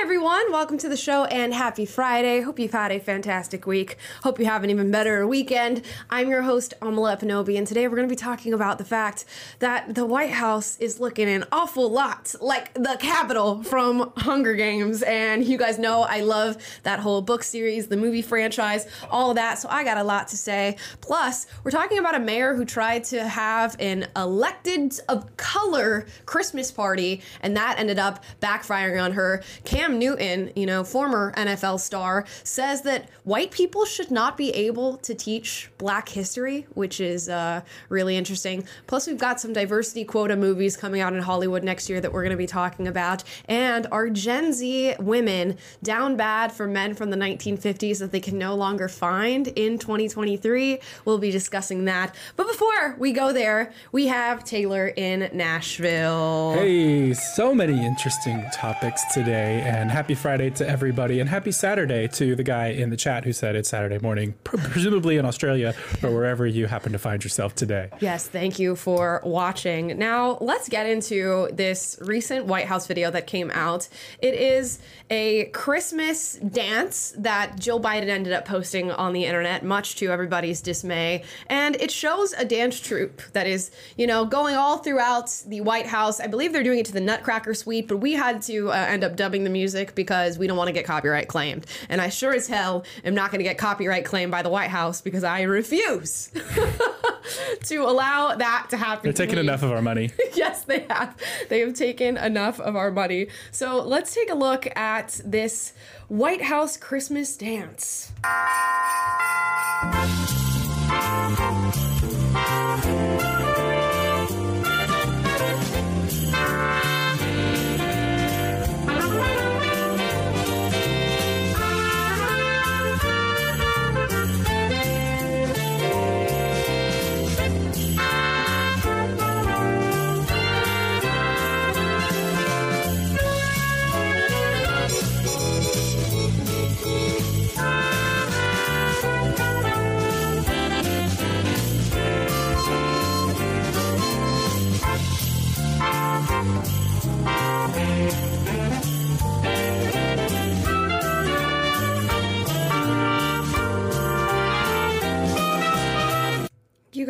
Everyone. Welcome to the show and happy Friday. Hope you've had a fantastic week. Hope you have an even better weekend. I'm your host, Amala Ekpunobi, and today we're going to be talking about the fact that the White House is looking an awful lot like the Capitol from Hunger Games. And you guys know I love that whole book series, the movie franchise, all of that. So I got a lot to say. Plus, we're talking about a mayor who tried to have an elected of color Christmas party, and that ended up backfiring on her. Cam Newton, you know, former NFL star, says that white people should not be able to teach black history, which is uh, really interesting. Plus, we've got some diversity quota movies coming out in Hollywood next year that we're going to be talking about. And our Gen Z women down bad for men from the 1950s that they can no longer find in 2023. We'll be discussing that. But before we go there, we have Taylor in Nashville. Hey, so many interesting topics today, and happy Friday to everybody, and happy Saturday to the guy in the chat who said it's Saturday morning, presumably in Australia or wherever you happen to find yourself today. Yes, thank you for watching. Now, let's get into this recent White House video that came out. It is a Christmas dance that Jill Biden ended up posting on the internet, much to everybody's dismay. And it shows a dance troupe that is, you know, going all throughout the White House. I believe they're doing it to the Nutcracker Suite, but we had to uh, end up dubbing the music because we don't want to get copyright claimed. And I sure as hell am not going to get copyright claimed by the White House because I refuse to allow that to happen. They're to taking me. enough of our money. yes, they have. They have taken enough of our money. So let's take a look at this White House Christmas dance.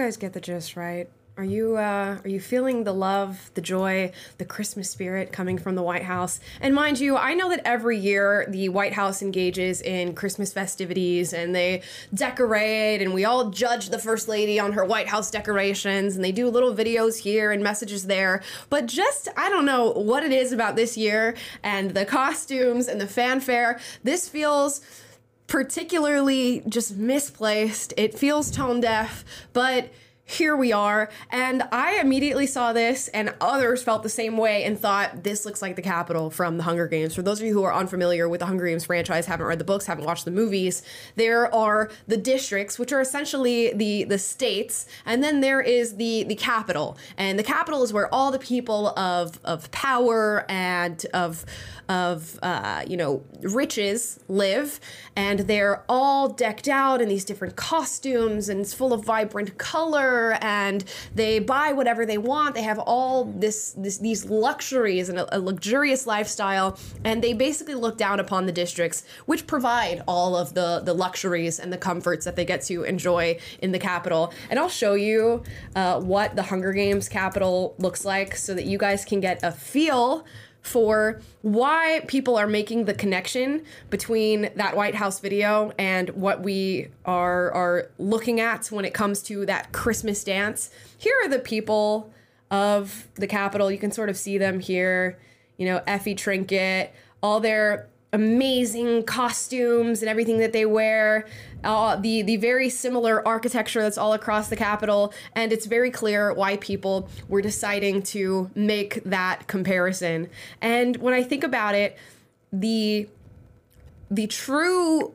Guys get the gist, right? Are you uh, are you feeling the love, the joy, the Christmas spirit coming from the White House? And mind you, I know that every year the White House engages in Christmas festivities and they decorate, and we all judge the First Lady on her White House decorations, and they do little videos here and messages there. But just I don't know what it is about this year and the costumes and the fanfare. This feels particularly just misplaced. It feels tone deaf, but here we are. And I immediately saw this, and others felt the same way and thought this looks like the Capitol from the Hunger Games. For those of you who are unfamiliar with the Hunger Games franchise, haven't read the books, haven't watched the movies, there are the districts, which are essentially the the states, and then there is the the Capitol. And the Capitol is where all the people of of power and of of uh, you know riches live, and they're all decked out in these different costumes, and it's full of vibrant color, and they buy whatever they want. They have all this, this these luxuries and a, a luxurious lifestyle, and they basically look down upon the districts, which provide all of the the luxuries and the comforts that they get to enjoy in the Capitol. And I'll show you uh, what the Hunger Games Capitol looks like, so that you guys can get a feel for why people are making the connection between that White House video and what we are are looking at when it comes to that Christmas dance. Here are the people of the Capitol. You can sort of see them here. You know, Effie Trinket, all their amazing costumes and everything that they wear. Uh, the the very similar architecture that's all across the Capitol, and it's very clear why people were deciding to make that comparison. And when I think about it, the the true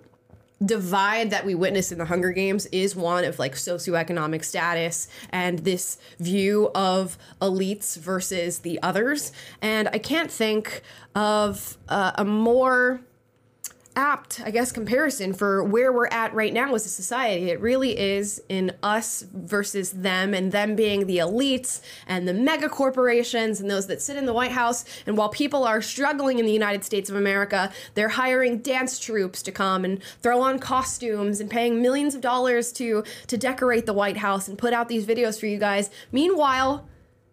divide that we witness in the Hunger Games is one of like socioeconomic status and this view of elites versus the others. And I can't think of uh, a more apt, I guess, comparison for where we're at right now as a society. It really is in us versus them, and them being the elites and the mega corporations and those that sit in the White House. And while people are struggling in the United States of America, they're hiring dance troops to come and throw on costumes and paying millions of dollars to to decorate the White House and put out these videos for you guys. Meanwhile,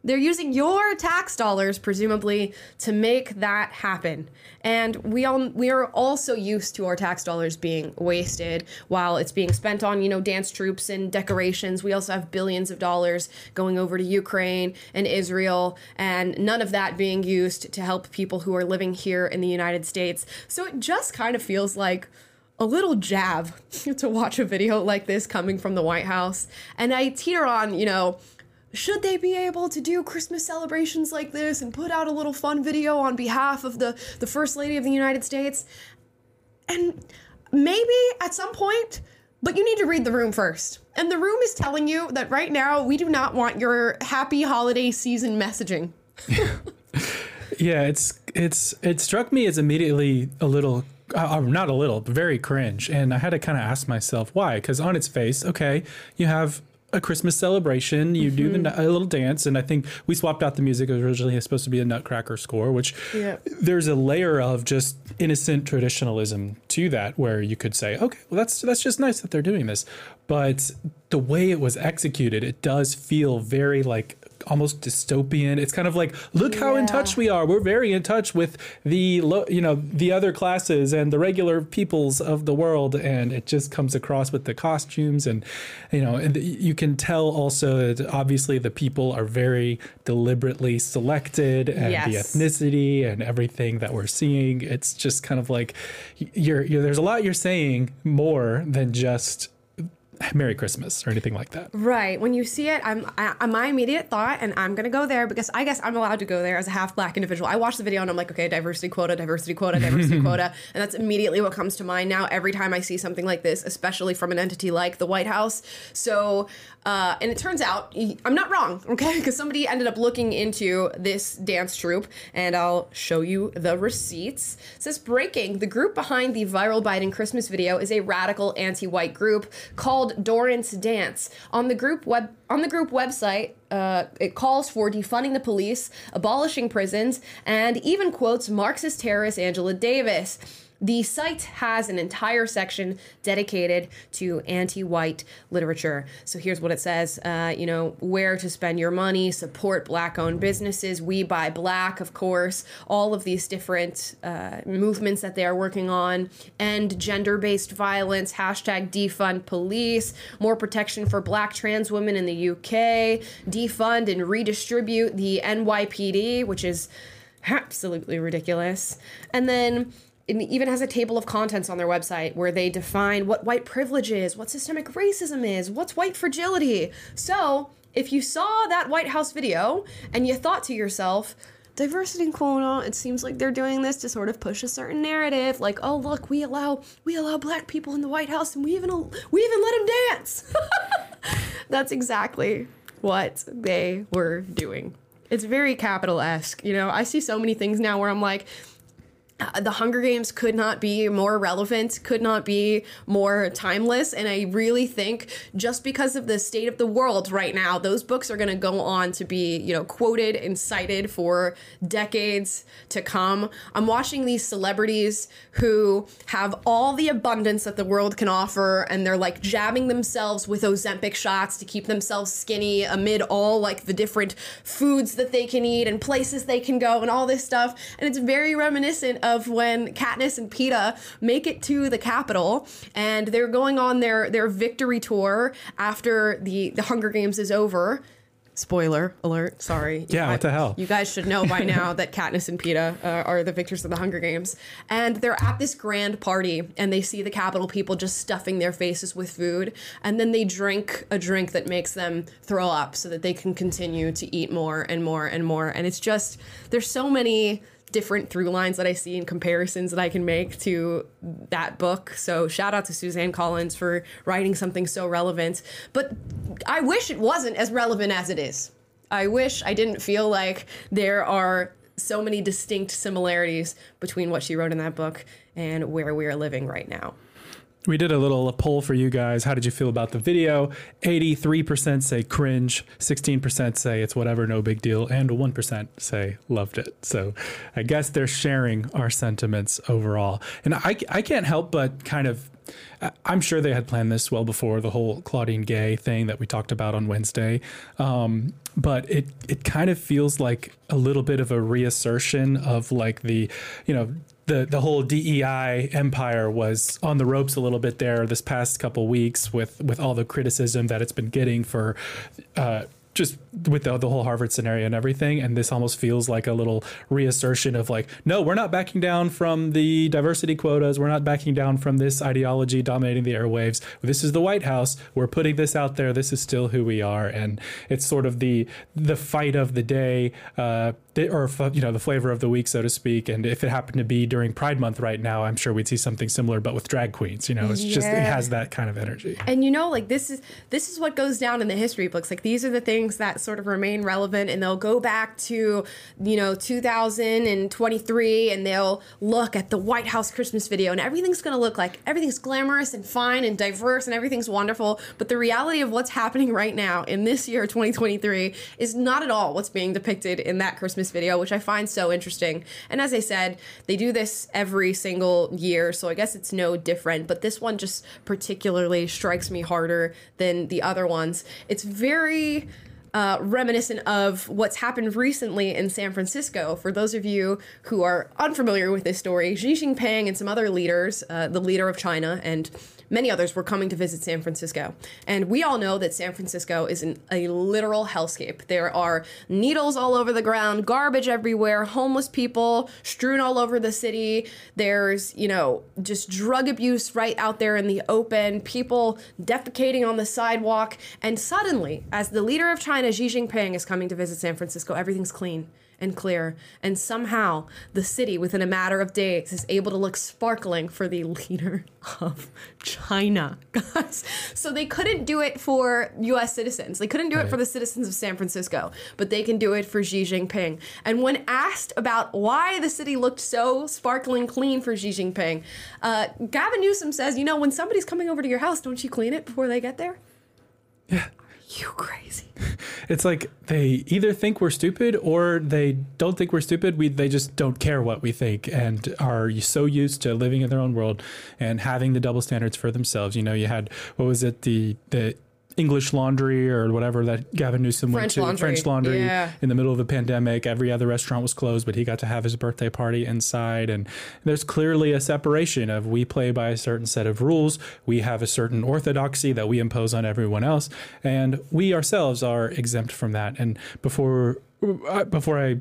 they're using your tax dollars, presumably, to make that happen. And we all we are also used to our tax dollars being wasted while it's being spent on, you know, dance troops and decorations. We also have billions of dollars going over to Ukraine and Israel, and none of that being used to help people who are living here in the United States. So it just kind of feels like a little jab to watch a video like this coming from the White House. And I teeter on, you know, should they be able to do Christmas celebrations like this and put out a little fun video on behalf of the, the First Lady of the United States? And maybe at some point, but you need to read the room first. And the room is telling you that right now we do not want your happy holiday season messaging. yeah, it's it's it struck me as immediately a little uh, not a little, but very cringe. And I had to kind of ask myself why. Because on its face, okay, you have a Christmas celebration. You mm-hmm. do the mm-hmm. a little dance, and I think we swapped out the music. It was originally supposed to be a Nutcracker score, which there's a layer of just innocent traditionalism to that, where you could say, okay, well that's that's just nice that they're doing this, but the way it was executed, it does feel very like almost dystopian. It's kind of like, look how yeah. in touch we are. We're very in touch with the you know the other classes and the regular peoples of the world, and it just comes across with the costumes and you know, and you can tell also that obviously the people are very deliberately selected and yes. the ethnicity and everything that we're seeing. It's just kind of like you're, you're there's a lot you're saying more than just Merry Christmas or anything like that. Right. When you see it, I'm I, my immediate thought, and I'm gonna go there because I guess I'm allowed to go there as a half black individual. I watch the video and I'm like, okay, diversity quota, diversity quota, diversity quota, and that's immediately what comes to mind now every time I see something like this, especially from an entity like the White House. So uh, and it turns out I'm not wrong, okay? Because somebody ended up looking into this dance troupe, and I'll show you the receipts. It says breaking: the group behind the viral Biden Christmas video is a radical anti-white group called Dorrance Dance. On the group web on the group website, uh, it calls for defunding the police, abolishing prisons, and even quotes Marxist terrorist Angela Davis. The site has an entire section dedicated to anti white literature. So here's what it says uh, you know, where to spend your money, support black owned businesses, We Buy Black, of course, all of these different uh, movements that they are working on, and gender based violence, hashtag defund police, more protection for black trans women in the UK, defund and redistribute the NYPD, which is absolutely ridiculous. And then it even has a table of contents on their website where they define what white privilege is, what systemic racism is, what's white fragility. So, if you saw that White House video and you thought to yourself, diversity and quota, it seems like they're doing this to sort of push a certain narrative, like, oh look, we allow we allow black people in the White House and we even we even let them dance. That's exactly what they were doing. It's very capital esque. You know, I see so many things now where I'm like, the Hunger Games could not be more relevant, could not be more timeless. And I really think just because of the state of the world right now, those books are going to go on to be, you know, quoted and cited for decades to come. I'm watching these celebrities who have all the abundance that the world can offer, and they're like jabbing themselves with Ozempic shots to keep themselves skinny amid all like the different foods that they can eat and places they can go and all this stuff. And it's very reminiscent of of when Katniss and Peeta make it to the Capitol and they're going on their their victory tour after the the Hunger Games is over Spoiler alert. Sorry. Yeah, I- what the hell? You guys should know by now that Katniss and Peeta uh, are the victors of the Hunger Games. And they're at this grand party and they see the Capitol people just stuffing their faces with food. And then they drink a drink that makes them throw up so that they can continue to eat more and more and more. And it's just, there's so many different through lines that I see and comparisons that I can make to that book. So shout out to Suzanne Collins for writing something so relevant. But I wish it wasn't as relevant as it is. I wish I didn't feel like there are so many distinct similarities between what she wrote in that book and where we are living right now. We did a little poll for you guys. How did you feel about the video? 83% say cringe, 16% say it's whatever, no big deal, and 1% say loved it. So I guess they're sharing our sentiments overall. And I, I can't help but kind of, I'm sure they had planned this well before the whole Claudine Gay thing that we talked about on Wednesday. Um, but it, it kind of feels like a little bit of a reassertion of like the, you know, the the whole DEI empire was on the ropes a little bit there this past couple weeks with with all the criticism that it's been getting for uh, just with the, the whole Harvard scenario and everything. And this almost feels like a little reassertion of like, no, we're not backing down from the diversity quotas. We're not backing down from this ideology dominating the airwaves. This is the White House. We're putting this out there. This is still who we are. And it's sort of the the fight of the day, uh, or you know, the flavor of the week, so to speak. And if it happened to be during Pride Month right now, I'm sure we'd see something similar, but with drag queens. You know, it's just it has that kind of energy. And you know, like this is this is what goes down in the history books. Like these are the things that sort of remain relevant, and they'll go back to you know 2023, and they'll look at the White House Christmas video, and everything's going to look like everything's glamorous and fine and diverse, and everything's wonderful. But the reality of what's happening right now in this year, 2023, is not at all what's being depicted in that Christmas video, which I find so interesting. And as I said, they do this every single year, so I guess it's no different. But this one just particularly strikes me harder than the other ones. It's very uh, reminiscent of what's happened recently in San Francisco. For those of you who are unfamiliar with this story, Xi Jinping and some other leaders, uh, the leader of China and many others, were coming to visit San Francisco. And we all know that San Francisco is an, a literal hellscape. There are needles all over the ground, garbage everywhere, homeless people strewn all over the city. There's, you know, just drug abuse right out there in the open, people defecating on the sidewalk. And suddenly, as the leader of China, Xi Jinping, is coming to visit San Francisco, everything's clean and clear. And somehow the city, within a matter of days, is able to look sparkling for the leader of China. Guys. So they couldn't do it for US citizens. They couldn't do it for the citizens of San Francisco, but they can do it for Xi Jinping. And when asked about why the city looked so sparkling clean for Xi Jinping, uh, Gavin Newsom says, you know, when somebody's coming over to your house, don't you clean it before they get there? Yeah. You crazy. It's like they either think we're stupid or they don't think we're stupid. We they just don't care what we think and are so used to living in their own world and having the double standards for themselves. You know, you had what was it the the English Laundry or whatever that Gavin Newsom went to Laundry. French Laundry Yeah. in the middle of the pandemic. Every other restaurant was closed, but he got to have his birthday party inside. And there's clearly a separation of we play by a certain set of rules. We have a certain orthodoxy that we impose on everyone else, and we ourselves are exempt from that. And before uh, before I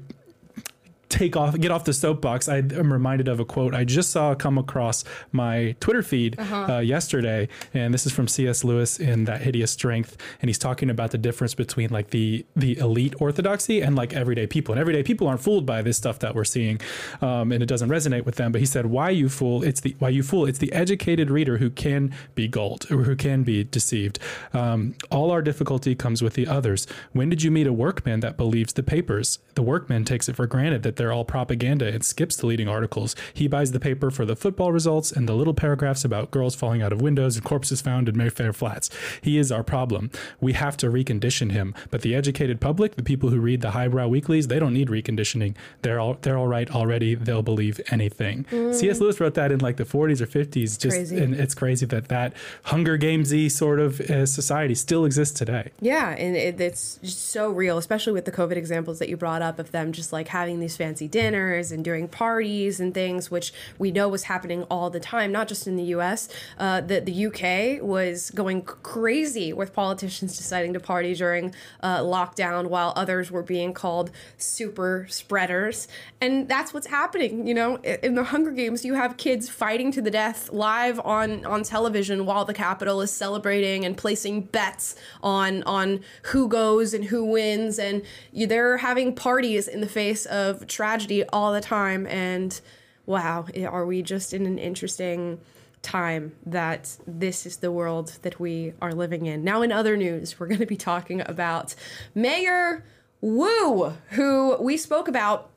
take off get off the soapbox i am reminded of a quote i just saw come across my twitter feed uh yesterday and this is from cs lewis in that hideous strength and he's talking about the difference between like the the elite orthodoxy and like everyday people and everyday people aren't fooled by this stuff that we're seeing um, and it doesn't resonate with them but he said why you fool it's the why you fool it's the educated reader who can be gulled or who can be deceived. Um, all our difficulty comes with the others. When did you meet a workman that believes the papers? The workman takes it for granted that they're all propaganda and skips the leading articles. He buys the paper for the football results and the little paragraphs about girls falling out of windows and corpses found in Mayfair Flats. He is our problem. We have to recondition him. But the educated public, the people who read the highbrow weeklies, they don't need reconditioning. They're all they're all right already. They'll believe anything. C.S. Lewis wrote that in like the 40s or 50s. Just Crazy. and it's crazy that that Hunger Gamesy sort of uh, society still exists today. Yeah, and it, it's just so real, especially with the COVID examples that you brought up of them just like having these fancy dinners and doing parties and things, which we know was happening all the time, not just in the US. Uh, the, the UK was going crazy with politicians deciding to party during uh, lockdown while others were being called super spreaders. And that's what's happening. You know, in the Hunger Games, you have kids fighting to the death live on, on television while the Capitol is celebrating and placing bets on, on who goes and who wins. And you, they're having parties in the face of tragedy all the time. And wow, are we just in an interesting time that this is the world that we are living in. Now, in other news, we're going to be talking about Mayor Wu, who we spoke about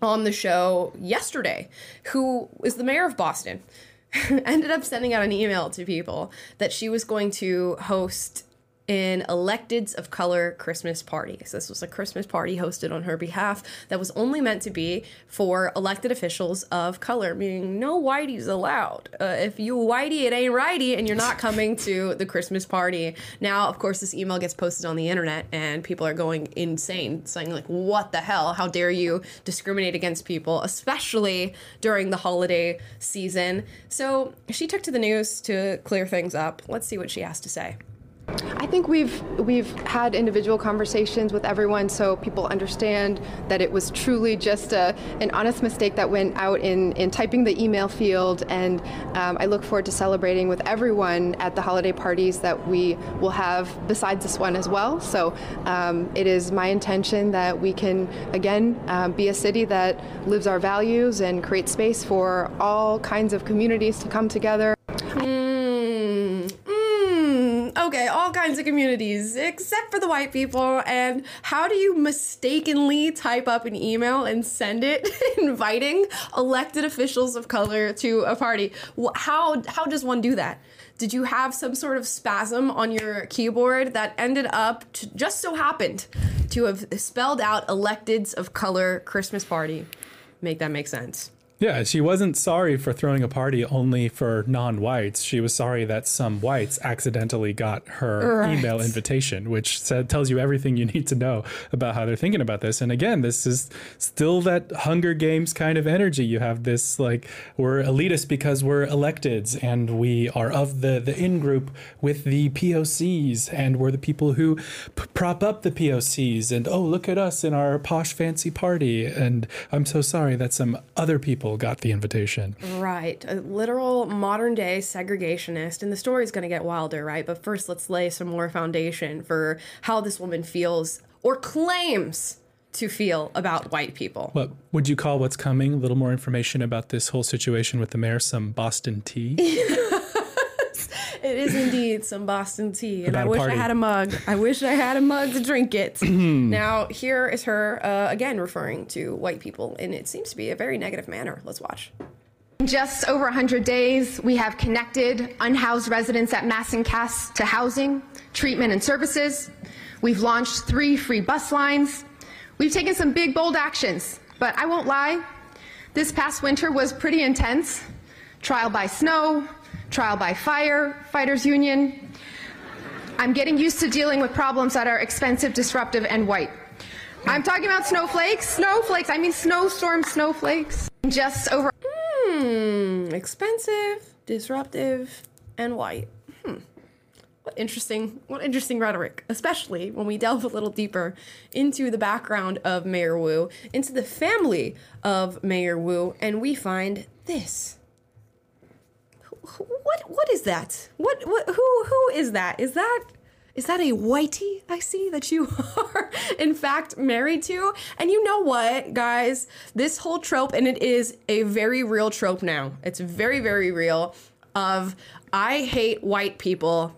on the show yesterday, who is the mayor of Boston. Ended up sending out an email to people that she was going to host an electeds of color Christmas party. So this was a Christmas party hosted on her behalf that was only meant to be for elected officials of color, meaning no whiteys allowed. Uh, if you whitey, it ain't righty, and you're not coming to the Christmas party. Now, of course, this email gets posted on the internet, and people are going insane, saying like, "What the hell? How dare you discriminate against people, especially during the holiday season?" So she took to the news to clear things up. Let's see what she has to say. I think we've we've had individual conversations with everyone, so people understand that it was truly just a, an honest mistake that went out in, in typing the email field. And um, I look forward to celebrating with everyone at the holiday parties that we will have besides this one as well. So um, it is my intention that we can again um, be a city that lives our values and create space for all kinds of communities to come together. Okay, all kinds of communities except for the white people. And how do you mistakenly type up an email and send it inviting elected officials of color to a party? How how does one do that? Did you have some sort of spasm on your keyboard that ended up to, just so happened to have spelled out electeds of color Christmas party? Make that make sense. Yeah, she wasn't sorry for throwing a party only for non whites. She was sorry that some whites accidentally got her right. email invitation, which said, tells you everything you need to know about how they're thinking about this. And again, this is still that Hunger Games kind of energy. You have this like, we're elitist because we're electeds and we are of the, the in group with the POCs and we're the people who p- prop up the POCs. And oh, look at us in our posh fancy party. And I'm so sorry that some other people people got the invitation. Right. A literal modern day segregationist. And the story's going to get wilder, right? But first, let's lay some more foundation for how this woman feels or claims to feel about white people. What would you call what's coming? A little more information about this whole situation with the mayor, some Boston tea? it is indeed some Boston tea, and I wish I had a mug. I wish I had a mug to drink it. now, here is her uh, again referring to white people, and it seems to be a very negative manner. Let's watch. In just over 100 days, we have connected unhoused residents at Mass and Cass to housing, treatment, and services. We've launched three free bus lines. We've taken some big, bold actions, but I won't lie, this past winter was pretty intense. Trial by snow, trial by fire, fighters union. I'm getting used to dealing with problems that are expensive, disruptive, and white. I'm talking about snowflakes, snowflakes. I mean snowstorm snowflakes. Just over. Hmm, expensive, disruptive, and white. Hmm. What interesting, what interesting rhetoric, especially when we delve a little deeper into the background of Mayor Wu, into the family of Mayor Wu, and we find this what what is that? What what who who is that? Is that is that a whitey I see that you are in fact married to? And you know what, guys? This whole trope, and it is a very real trope now. It's very, very real of I hate white people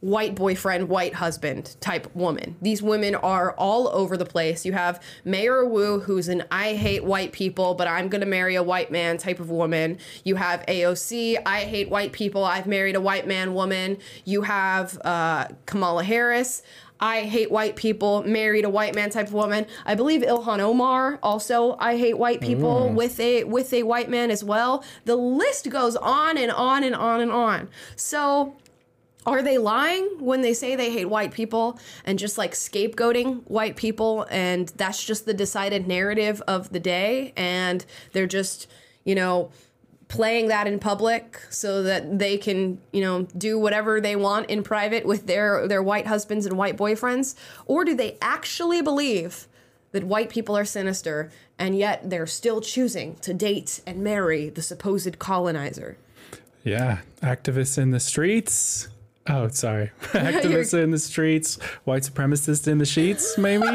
white boyfriend, white husband type woman. These women are all over the place. You have Mayor Wu, who's an I hate white people, but I'm going to marry a white man type of woman. You have AOC, I hate white people, I've married a white man woman. You have uh, Kamala Harris. I hate white people, married a white man type of woman. I believe Ilhan Omar also I hate white people mm. with a with a white man as well. The list goes on and on and on and on. So Are they lying when they say they hate white people and just like scapegoating white people? And that's just the decided narrative of the day. And they're just, you know, playing that in public so that they can, you know, do whatever they want in private with their their white husbands and white boyfriends? Or do they actually believe that white people are sinister and yet they're still choosing to date and marry the supposed colonizer? Yeah, activists in the streets Oh, sorry. Activists in the streets, white supremacists in the sheets, maybe.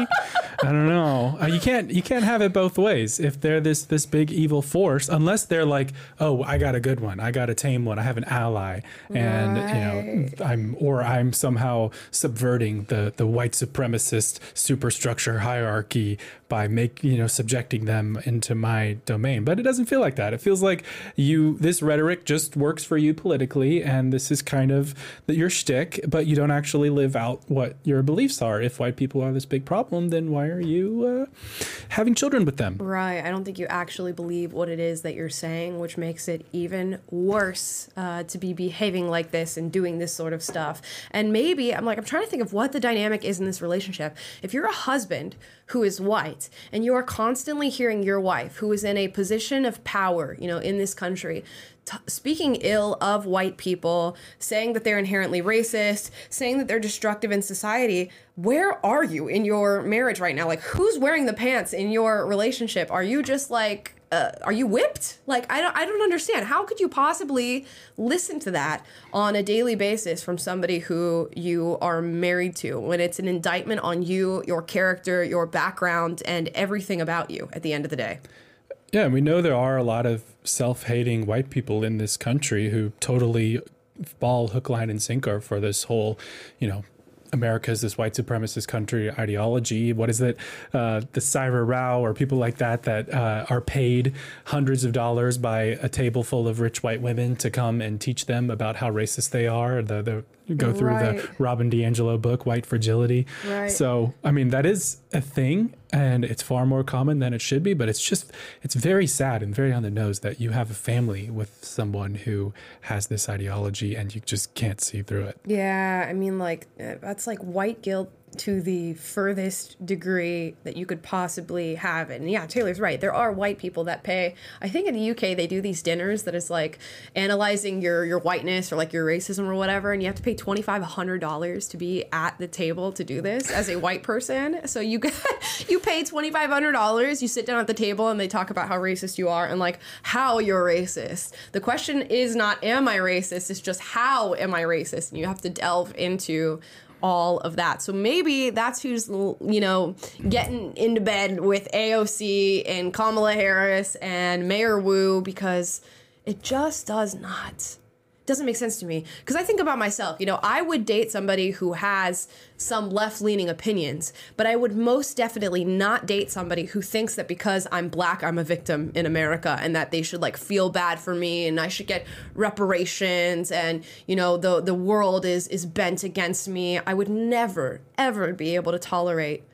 I don't know. Uh, you can't you can't have it both ways. If they're this this big evil force, unless they're like, oh, I got a good one, I got a tame one, I have an ally, and right. you know, I'm or I'm somehow subverting the the white supremacist superstructure hierarchy by make you know subjecting them into my domain. But it doesn't feel like that. It feels like you this rhetoric just works for you politically, and this is kind of your shtick, but you don't actually live out what your beliefs are. If white people are this big problem, then why are you uh, having children with them? Right. I don't think you actually believe what it is that you're saying, which makes it even worse uh, to be behaving like this and doing this sort of stuff. And maybe I'm like I'm trying to think of what the dynamic is in this relationship. If you're a husband who is white and you are constantly hearing your wife who is in a position of power you know in this country T- speaking ill of white people, saying that they're inherently racist, saying that they're destructive in society. Where are you in your marriage right now? Like, who's wearing the pants in your relationship? Are you just like uh, are you whipped? Like I don't I don't understand. How could you possibly listen to that on a daily basis from somebody who you are married to when it's an indictment on you, your character, your background and everything about you at the end of the day? Yeah, and we know there are a lot of self-hating white people in this country who totally fall hook line and sinker for this whole, you know, America's this white supremacist country ideology. What is it? Uh, the Saira Rao or people like that that uh, are paid hundreds of dollars by a table full of rich white women to come and teach them about how racist they are. The, the go through right. the Robin DiAngelo book, White Fragility. Right. So, I mean, that is a thing and it's far more common than it should be, but it's just, it's very sad and very on the nose that you have a family with someone who has this ideology and you just can't see through it. Yeah. I mean, like, uh, that's like white guilt to the furthest degree that you could possibly have. And yeah, Taylor's right. There are white people that pay. I think in the UK they do these dinners that is like analyzing your your whiteness or like your racism or whatever, and you have to pay twenty five hundred dollars to be at the table to do this as a white person. So you get you pay twenty five hundred dollars. You sit down at the table and they talk about how racist you are and like how you're racist. The question is not am I racist? It's just how am I racist? And you have to delve into all of that. So maybe that's who's you know getting into bed with AOC and Kamala Harris and Mayor Wu because it just does not doesn't make sense to me because I think about myself. You know, I would date somebody who has some left leaning opinions, but I would most definitely not date somebody who thinks that because I'm black, I'm a victim in America and that they should like feel bad for me and I should get reparations and you know the the world is is bent against me. I would never ever be able to tolerate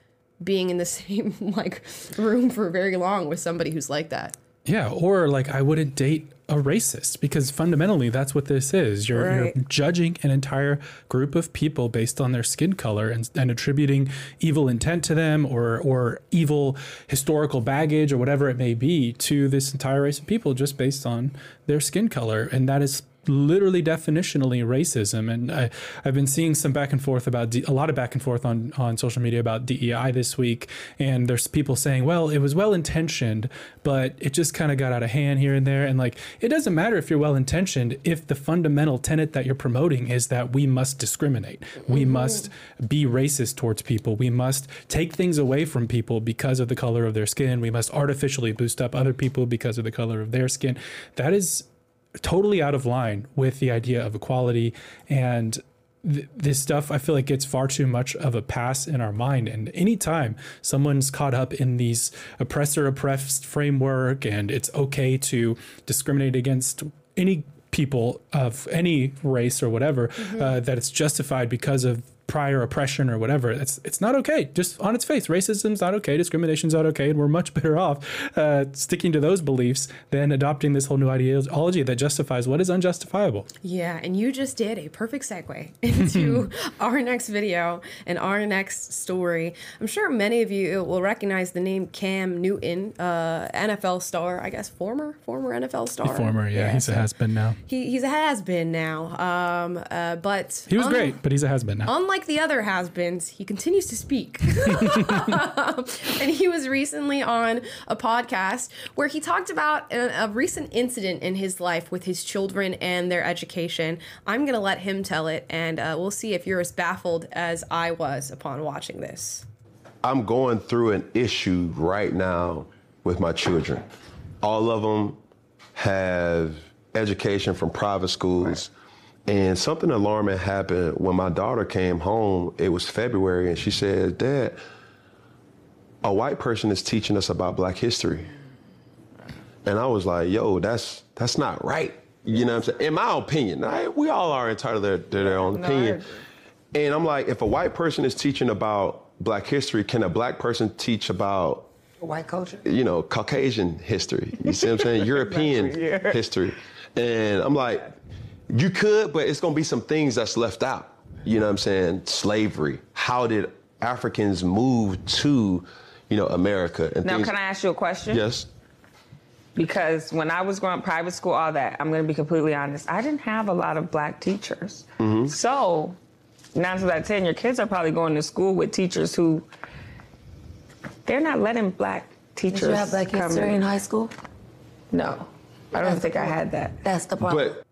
being in the same like room for very long with somebody who's like that. Yeah, or like I wouldn't date a racist because fundamentally that's what this is. You're, right. you're, judging an entire group of people based on their skin color and, and attributing evil intent to them or or evil historical baggage or whatever it may be to this entire race of people just based on their skin color, and that is literally definitionally racism. And I, have been seeing some back and forth about a lot of back and forth on, on social media about DEI this week. And there's people saying, well, it was well intentioned, but it just kind of got out of hand here and there. And like, it doesn't matter if you're well intentioned if the fundamental tenet that you're promoting is that we must discriminate, mm-hmm. we must be racist towards people, we must take things away from people because of the color of their skin, we must artificially boost up other people because of the color of their skin. That is totally out of line with the idea of equality and th- this stuff I feel like gets far too much of a pass in our mind. And anytime someone's caught up in these oppressor oppressed framework and it's okay to discriminate against any people of any race or whatever, mm-hmm. uh, that it's justified because of prior oppression or whatever. It's it's not okay. Just on its face, racism's not okay, discrimination's not okay, and we're much better off uh, sticking to those beliefs than adopting this whole new ideology that justifies what is unjustifiable. Yeah, and you just did a perfect segue into our next video and our next story. I'm sure many of you will recognize the name Cam Newton, uh, NFL star, I guess former former NFL star. Former, yeah, he's a has been now. He, he's a has been now. Um, uh, but He was un- great, but he's a has been now. Unlike the other has beens, he continues to speak. and he was recently on a podcast where he talked about a, a recent incident in his life with his children and their education. I'm going to let him tell it, and uh, we'll see if you're as baffled as I was upon watching this. I'm going through an issue right now with my children. All of them have education from private schools. And something alarming happened when my daughter came home. It was February, and she said, Dad, a white person is teaching us about black history. And I was like, yo, that's that's not right. You know what I'm saying? In my opinion, I, we all are entitled to, to their own opinion. And I'm like, if a white person is teaching about black history, can a black person teach about White culture. you know, Caucasian history. You see what I'm saying? European history. And I'm like, you could, but it's gonna be some things that's left out. You know what I'm saying? Slavery. How did Africans move to, you know, America and Now, things? can I ask you a question? Yes. Because when I was growing up, private school, all that, I'm going to be completely honest, I didn't have a lot of black teachers. Mm-hmm. So, nine times that ten, your kids are probably going to school with teachers who they're not letting black teachers Did you have black come history in. in high school? No, I don't That's think I had that. That's the problem. But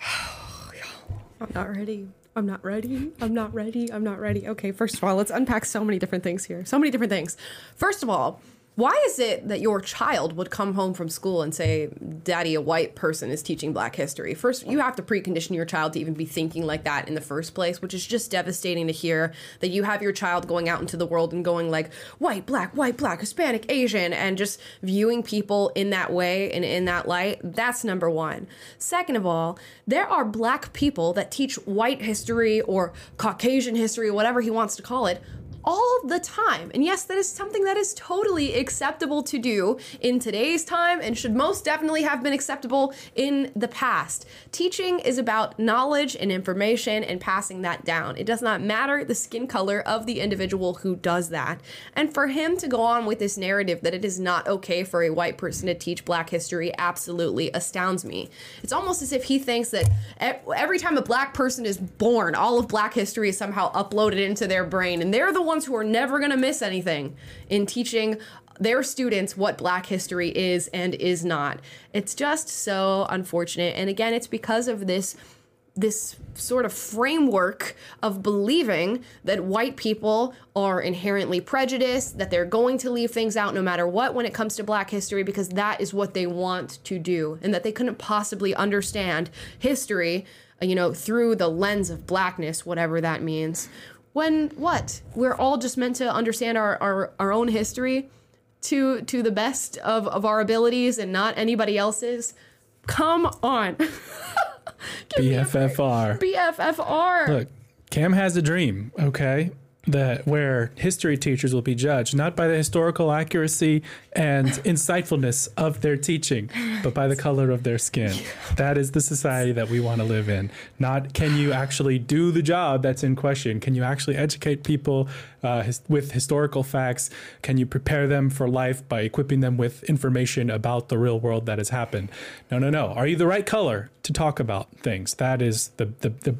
I'm not ready. I'm not ready. I'm not ready. I'm not ready. Okay, first of all, let's unpack so many different things here. So many different things. First of all, why is it that your child would come home from school and say, Daddy, a white person is teaching black history? First, you have to precondition your child to even be thinking like that in the first place, which is just devastating to hear that you have your child going out into the world and going like, white, black, white, black, Hispanic, Asian, and just viewing people in that way and in that light. That's number one. Second of all, there are black people that teach white history or Caucasian history, whatever he wants to call it, all the time. And yes, that is something that is totally acceptable to do in today's time and should most definitely have been acceptable in the past. Teaching is about knowledge and information and passing that down. It does not matter the skin color of the individual who does that. And for him to go on with this narrative that it is not okay for a white person to teach black history absolutely astounds me. It's almost as if he thinks that every time a black person is born, all of black history is somehow uploaded into their brain and they're the ones who are never going to miss anything in teaching their students what black history is and is not. It's just so unfortunate. And again, it's because of this this sort of framework of believing that white people are inherently prejudiced, that they're going to leave things out no matter what when it comes to black history because that is what they want to do and that they couldn't possibly understand history, you know, through the lens of blackness, whatever that means. When what? We're all just meant to understand our, our, our own history to to the best of, of our abilities and not anybody else's. Come on. BFFR. BFFR. Look, Cam has a dream, okay? That where history teachers will be judged not by the historical accuracy and insightfulness of their teaching, but by the color of their skin. That is the society that we want to live in. Not can you actually do the job that's in question? Can you actually educate people uh, his, with historical facts? Can you prepare them for life by equipping them with information about the real world that has happened? No, no, no. Are you the right color to talk about things? That is the the, the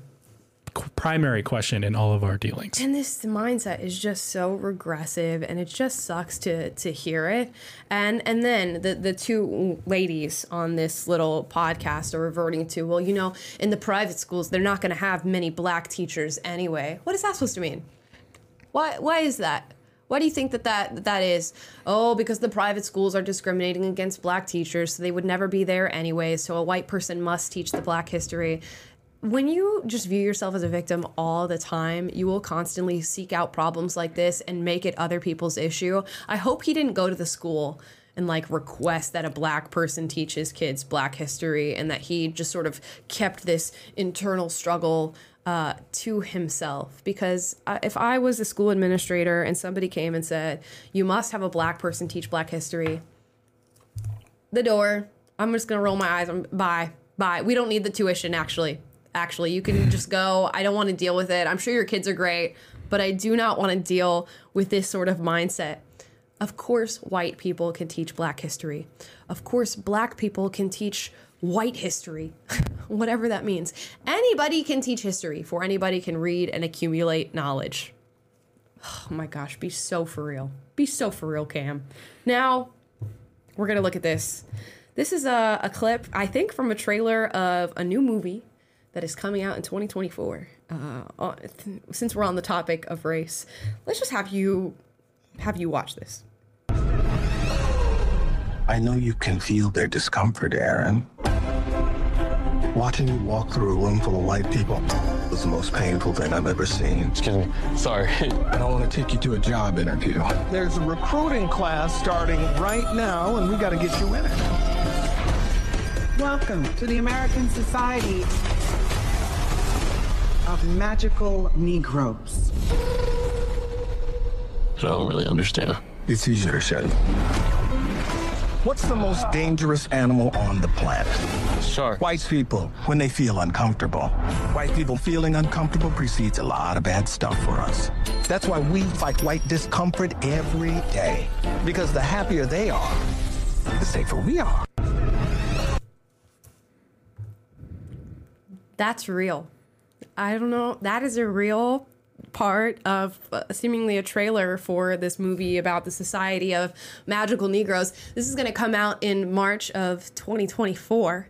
primary question in all of our dealings. And this mindset is just so regressive and it just sucks to to hear it. And and then the the two ladies on this little podcast are reverting to, well, you know, in the private schools they're not going to have many black teachers anyway. What is that supposed to mean? Why why is that? Why do you think that, that that is? Oh, because the private schools are discriminating against black teachers, so they would never be there anyway. So a white person must teach the black history when you just view yourself as a victim all the time, you will constantly seek out problems like this and make it other people's issue. I hope he didn't go to the school and like request that a black person teach his kids black history and that he just sort of kept this internal struggle uh, to himself because uh, if I was a school administrator and somebody came and said, You must have a black person teach black history, the door, I'm just gonna roll my eyes. I'm, bye, bye. We don't need the tuition, actually. Actually, you can just go. I don't want to deal with it. I'm sure your kids are great, but I do not want to deal with this sort of mindset. Of course, white people can teach black history. Of course, black people can teach white history, whatever that means. Anybody can teach history, for anybody can read and accumulate knowledge. Oh my gosh, be so for real. Be so for real, Cam. Now, we're going to look at this. This is a, a clip, I think, from a trailer of a new movie that is coming out in 2024. Uh, since we're on the topic of race, let's just have you have you watch this. I know you can feel their discomfort, Aaron. Watching you walk through a room full of white people was the most painful thing I've ever seen. Excuse me. Sorry. I don't want to take you to a job interview. There's a recruiting class starting right now, and we got to get you in it. Welcome to the American Society of Magical Negroes. I don't really understand. It's easier said. What's the most dangerous animal on the planet? Shark. White people, when they feel uncomfortable. White people feeling uncomfortable precedes a lot of bad stuff for us. That's why we fight white discomfort every day. Because the happier they are, the safer we are. That's real. I don't know. That is a real part of uh, seemingly a trailer for this movie about the Society of Magical Negroes. This is going to come out in March of 2024.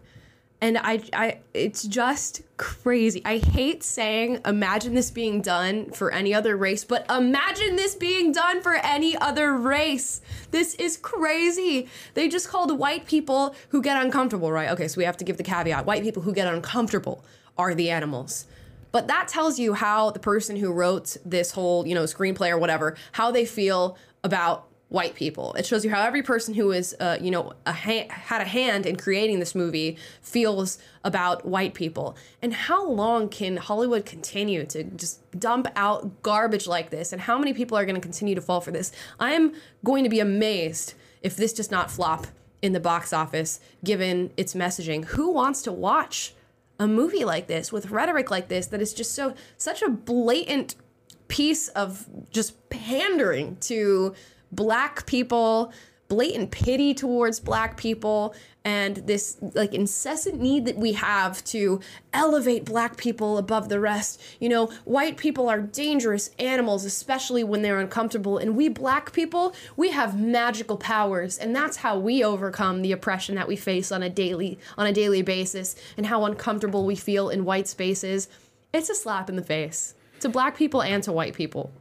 And I, I, it's just crazy. I hate saying, imagine this being done for any other race, but imagine this being done for any other race. This is crazy. They just called white people who get uncomfortable, right? Okay, so we have to give the caveat white people who get uncomfortable are the animals. But that tells you how the person who wrote this whole, you know, screenplay or whatever, how they feel about white people. It shows you how every person who is, uh, you know, a ha- had a hand in creating this movie feels about white people. And how long can Hollywood continue to just dump out garbage like this? And how many people are going to continue to fall for this? I am going to be amazed if this does not flop in the box office, given its messaging. Who wants to watch? A movie like this with rhetoric like this that is just so such a blatant piece of just pandering to black people blatant pity towards black people and this like incessant need that we have to elevate black people above the rest. You know, white people are dangerous animals especially when they're uncomfortable and we black people, we have magical powers and that's how we overcome the oppression that we face on a daily on a daily basis and how uncomfortable we feel in white spaces. It's a slap in the face to black people and to white people.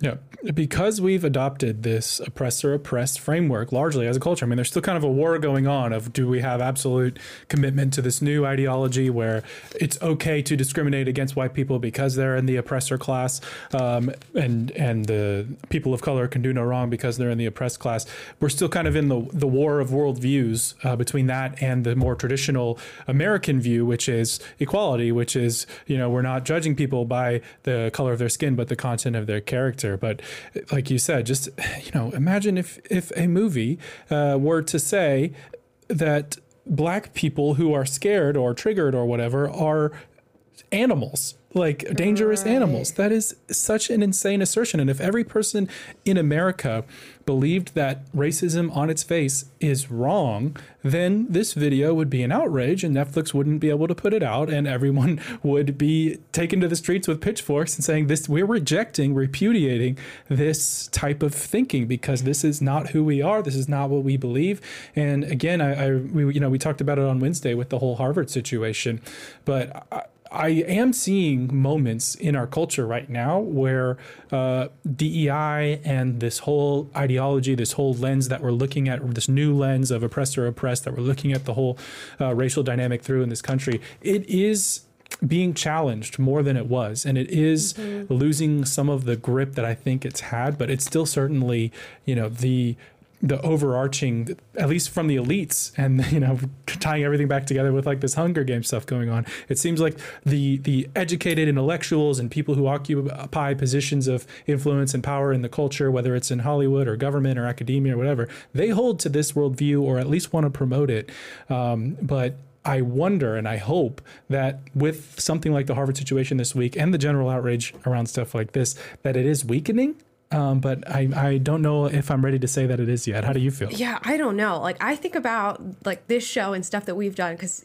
Yeah, because we've adopted this oppressor oppressed framework largely as a culture. I mean, there's still kind of a war going on of do we have absolute commitment to this new ideology where it's okay to discriminate against white people because they're in the oppressor class, um, and and the people of color can do no wrong because they're in the oppressed class. We're still kind of in the the war of worldviews uh, between that and the more traditional American view, which is equality, which is you know we're not judging people by the color of their skin but the content of their character. But like you said, just you know, imagine if if a movie uh, were to say that black people who are scared or triggered or whatever are animals like dangerous right. animals. That is such an insane assertion. And if every person in America believed that racism on its face is wrong, then this video would be an outrage and Netflix wouldn't be able to put it out and everyone would be taken to the streets with pitchforks and saying this we're rejecting, repudiating this type of thinking because this is not who we are, this is not what we believe. And again, I, I we you know, we talked about it on Wednesday with the whole Harvard situation, but I, I am seeing moments in our culture right now where uh, DEI and this whole ideology, this whole lens that we're looking at, this new lens of oppressor oppressed that we're looking at the whole uh, racial dynamic through in this country, it is being challenged more than it was and it is mm-hmm. losing some of the grip that I think it's had but it's still certainly you know the the overarching, at least from the elites, and you know, tying everything back together with like this Hunger Game stuff going on. It seems like the the educated intellectuals and people who occupy positions of influence and power in the culture, whether it's in Hollywood or government or academia or whatever, they hold to this worldview or at least want to promote it. Um, but I wonder and I hope that with something like the Harvard situation this week and the general outrage around stuff like this, that it is weakening um, but I, I don't know if I'm ready to say that it is yet. How do you feel? Yeah, I don't know. Like I think about like this show and stuff that we've done because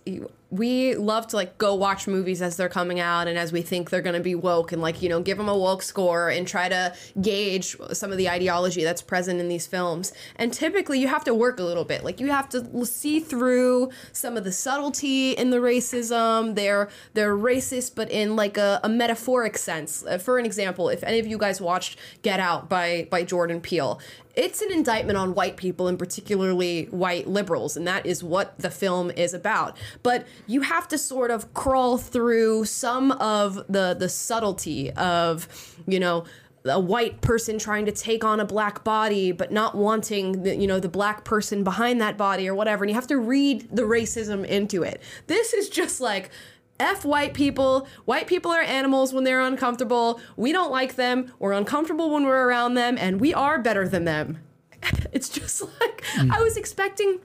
we love to like go watch movies as they're coming out and as we think they're going to be woke and like you know give them a woke score and try to gauge some of the ideology that's present in these films. And typically you have to work a little bit. Like you have to see through some of the subtlety in the racism. They're they're racist but in like a, a metaphoric sense. Uh, for an example if any of you guys watched get out by by jordan peele it's an indictment on white people and particularly white liberals and that is what the film is about. But you have to sort of crawl through some of the the subtlety of you know a white person trying to take on a black body but not wanting the, you know the black person behind that body or whatever and you have to read the racism into it. This is just like F white people. White people are animals when they're uncomfortable. We don't like them. We're uncomfortable when we're around them, and we are better than them. it's just like mm. I was expecting.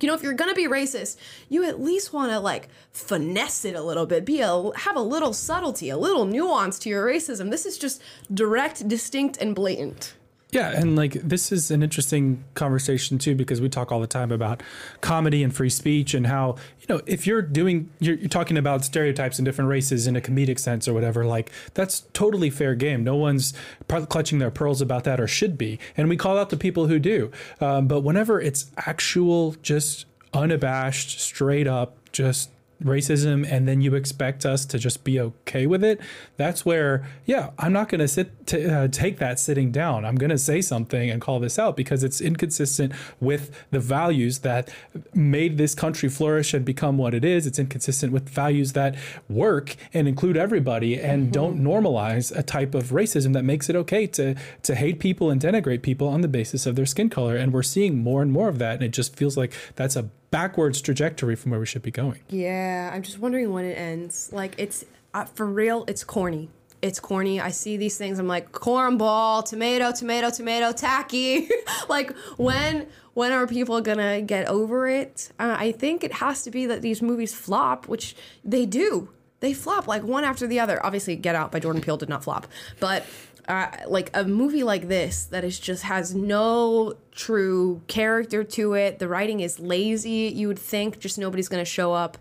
You know, if you're gonna be racist, you at least want to like finesse it a little bit, be a have a little subtlety, a little nuance to your racism. This is just direct, distinct, and blatant. Yeah, and like this is an interesting conversation too because we talk all the time about comedy and free speech and how you know if you're doing you're, you're, talking about stereotypes in different races in a comedic sense or whatever like that's totally fair game. No one's clutching their pearls about that or should be, and we call out the people who do. Um, but whenever it's actual, just unabashed, straight up, just racism and then you expect us to just be okay with it that's where yeah i'm not going to sit to uh, take that sitting down. I'm going to say something and call this out because it's inconsistent with the values that made this country flourish and become what it is. It's inconsistent with values that work and include everybody and mm-hmm. don't normalize a type of racism that makes it okay to to hate people and denigrate people on the basis of their skin color. And we're seeing more and more of that and it just feels like that's a backwards trajectory from where we should be going. Yeah, I'm just wondering when it ends. Like it's uh, for real, it's corny. It's corny. I see these things. I'm like cornball, tomato, tomato, tomato, tacky. like when when are people gonna get over it? Uh, I think it has to be that these movies flop, which they do. They flop like one after the other. Obviously, Get Out by Jordan Peele did not flop, but uh, like a movie like this that is just has no true character to it. The writing is lazy. You would think just nobody's going to show up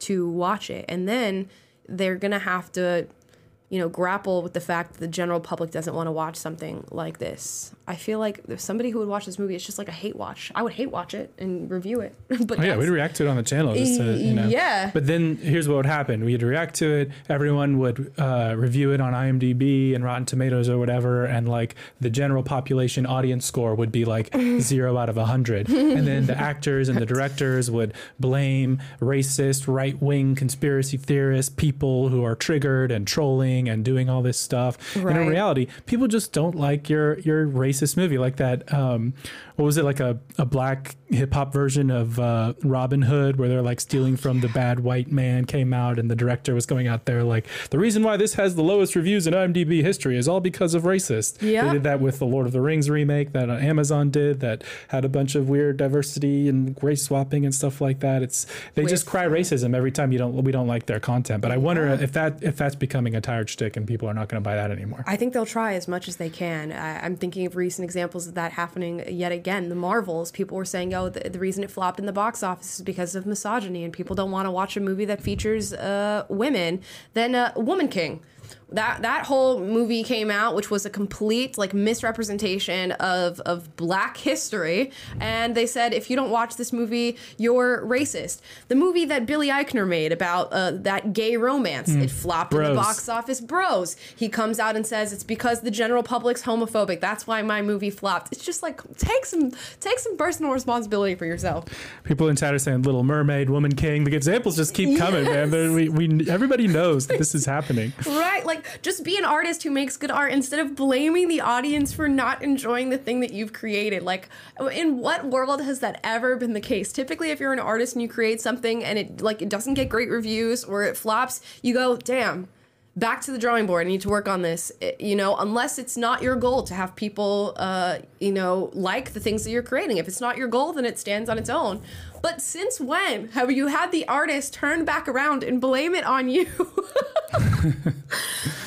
to watch it, and then they're going to have to you know, grapple with the fact that the general public doesn't want to watch something like this. I feel like if somebody who would watch this movie, it's just like a hate watch. I would hate watch it and review it. but oh, yeah, we'd react to it on the channel just to, you know. Yeah. But then here's what would happen: we'd react to it. Everyone would uh, review it on IMDb and Rotten Tomatoes or whatever, and like the general population audience score would be like zero out of a hundred. and then the actors and the directors would blame racist, right wing conspiracy theorists, people who are triggered and trolling and doing all this stuff. Right. And in reality, people just don't like your your racist movie like that. Um, what was it like a, a black hip hop version of uh, Robin Hood where they're like stealing from the bad white man came out and the director was going out there like the reason why this has the lowest reviews in IMDb history is all because of racist. Yeah. They did that with the Lord of the Rings remake that Amazon did that had a bunch of weird diversity and race swapping and stuff like that. It's they just cry racism every time you don't we don't like their content. But I wonder yeah. if that if that's becoming a tired stick and people are not going to buy that anymore. I think they'll try as much as they can. I, I'm thinking of recent examples of that happening yet again. The Marvels, people were saying, oh, the, the reason it flopped in the box office is because of misogyny, and people don't want to watch a movie that features uh, women. Then uh, Woman King that that whole movie came out which was a complete like misrepresentation of of black history. And they said if you don't watch this movie you're racist. The movie that billy eichner made about uh, that gay romance mm. it flopped bros. in the box office. Bros. He comes out and says it's because the general public's homophobic. That's why my movie flopped. It's just like take some take some personal responsibility for yourself. People in chat are saying little mermaid woman king. The examples just keep coming yes. man we, we everybody knows that this is happening. Right right? Like, just be an artist who makes good art instead of blaming the audience for not enjoying the thing that you've created. Like, in what world has that ever been the case? Typically, if you're an artist and you create something and it like it doesn't get great reviews or it flops, you go, "Damn." back to the drawing board. I need to work on this. It- you know, unless it's not your goal to have people, uh, you know, like the things that you're creating. If it's not your goal, then it stands on its own. But since when have you had the artist turn back around and blame it on you?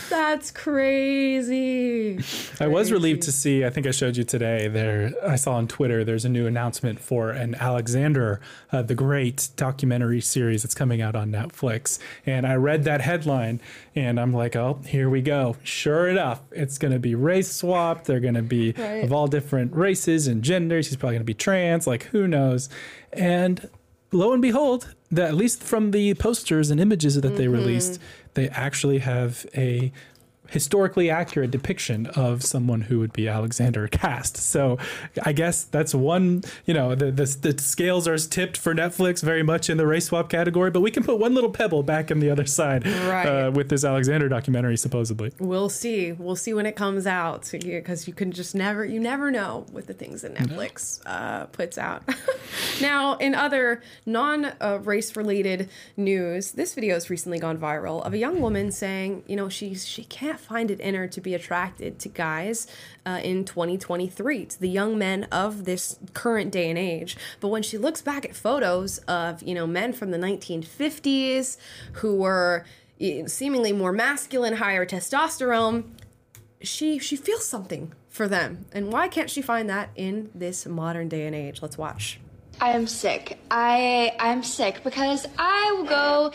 That's crazy. I was relieved to see. I think I showed you today. There, I saw on Twitter. There's a new announcement for an Alexander uh, the Great documentary series that's coming out on Netflix. And I read that headline, and I'm like, oh, here we go. Sure enough, it's going to be race swapped. They're going to be Right. of all different races and genders. He's probably going to be trans. Like, who knows? And lo and behold, that at least from the posters and images that they mm-hmm. released, they actually have a historically accurate depiction of someone who would be Alexander cast. So I guess that's one, you know, the, the, the scales are tipped for Netflix very much in the race swap category, but we can put one little pebble back in the other side Right. uh, with this Alexander documentary, supposedly. We'll see. We'll see when it comes out because you can just never, you never know with the things that Netflix uh, puts out. now, in other non uh, race related news, this video has recently gone viral of a young woman saying, you know, she's she can't find it in her to be attracted to guys uh, in 2023, to the young men of this current day and age. But when she looks back at photos of, you know, men from the 1950s who were eh, seemingly more masculine, higher testosterone, she she feels something for them. And why can't she find that in this modern day and age? Let's watch. I am sick. I I'm sick because I will go